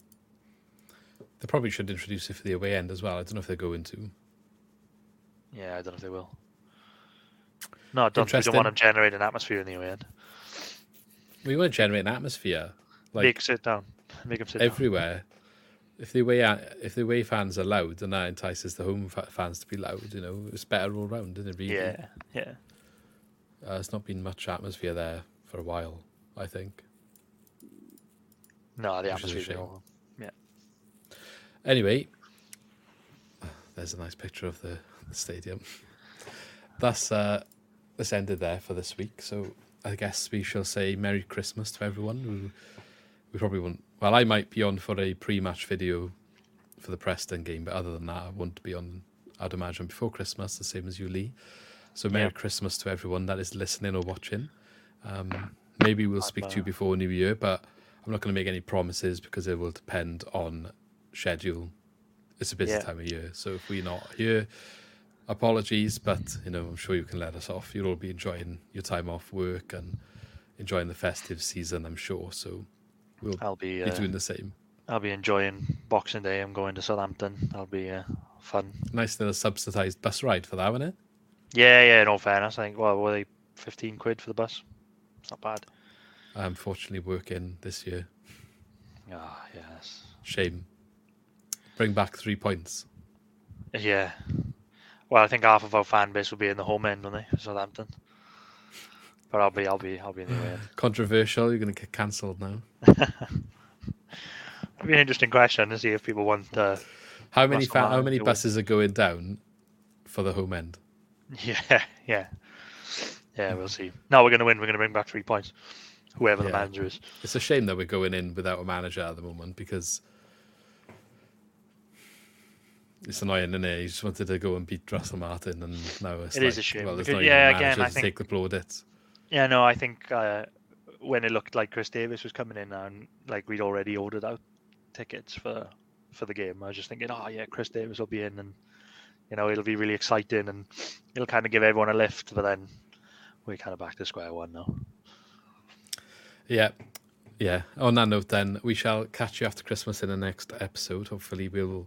They probably should introduce it for the away end as well. I don't know if they're going to.
Yeah, I don't know if they will. No, I don't. We don't want to generate an atmosphere in the away end.
We want to generate an atmosphere like
Make sit down. Make them sit down.
everywhere. If the away if the away fans are loud, then that entices the home fa- fans to be loud, you know, it's better all round, isn't it? Really?
Yeah, yeah.
Uh, there's not been much atmosphere there for a while, I think.
No, the
Which is a
atmosphere. all- Yeah.
Anyway, there's a nice picture of the, the stadium. That's uh, this ended there for this week. So I guess we shall say Merry Christmas to everyone. Who we probably won't. Well, I might be on for a pre-match video for the Preston game, but other than that, I won't be on. I'd imagine before Christmas, the same as you, Lee. So Merry
Yeah.
Christmas to everyone that is listening or watching. Um, maybe we'll speak to you before New Year, but I'm not going to make any promises because it will depend on schedule. It's a busy
Yeah.
time of year, so if we're not here, apologies. But you know, I'm sure you can let us off. You'll all be enjoying your time off work and enjoying the festive season. I'm sure. So we'll
I'll be.
be
Uh,
doing the same.
I'll be enjoying Boxing Day. I'm going to Southampton. That'll be uh, fun.
Nice little subsidised bus ride for that, wasn't it?
Yeah, yeah. In all fairness, I think. Well, were they fifteen quid for the bus? It's not bad.
I'm fortunately working this year.
Ah, yes.
Shame. Bring back three points.
Yeah. Well, I think half of our fan base will be in the home end, won't they? Southampton. But I'll be, I'll be, I'll be in the end.
Controversial. You're going to get cancelled now.
It'll be an interesting question to see if people want. Uh,
How many fa- how many
and do it.
buses are going down for the home end?
yeah, yeah, yeah. We'll see. No, we're going to win. We're going to bring back three points. Whoever the
Yeah.
manager is.
It's a shame that we're going in without a manager at the moment because it's annoying, isn't it? He just wanted to go and beat Russell Martin, and now it's
It
like,
is a shame,
Well,
because- yeah, again, I think-
take the plaudits.
Yeah, no, I think uh, when it looked like Chris Davies was coming in and like we'd already ordered out tickets for for the game, I was just thinking, oh yeah, Chris Davies will be in, and you know it'll be really exciting, and it'll kind of give everyone a lift. But then we're kind of back to square one now.
Yeah, yeah. On that note, then we shall catch you after Christmas in the next episode. Hopefully, we'll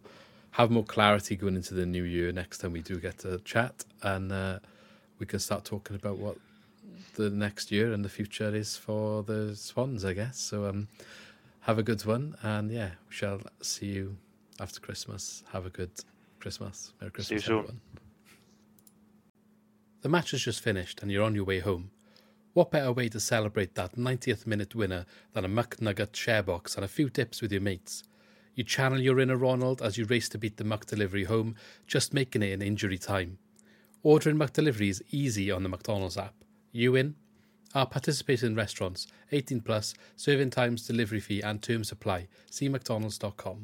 have more clarity going into the new year next time we do get to chat, and uh, we can start talking about what the next year and the future is for the Swans, I guess. So, um, have a good one, and yeah, we shall see you after Christmas. Have a good Christmas. Merry
See you
Christmas,
soon.
everyone. The match has just finished, and you're on your way home. What better way to celebrate that 90th minute winner than a McNugget share box and a few tips with your mates? You channel your inner Ronald as you race to beat the McDelivery home, just making it in injury time. Ordering McDelivery is easy on the McDonald's app. You in? Our participating restaurants, 18 plus, serving times, delivery fee, and term supply. See McDonald's.com.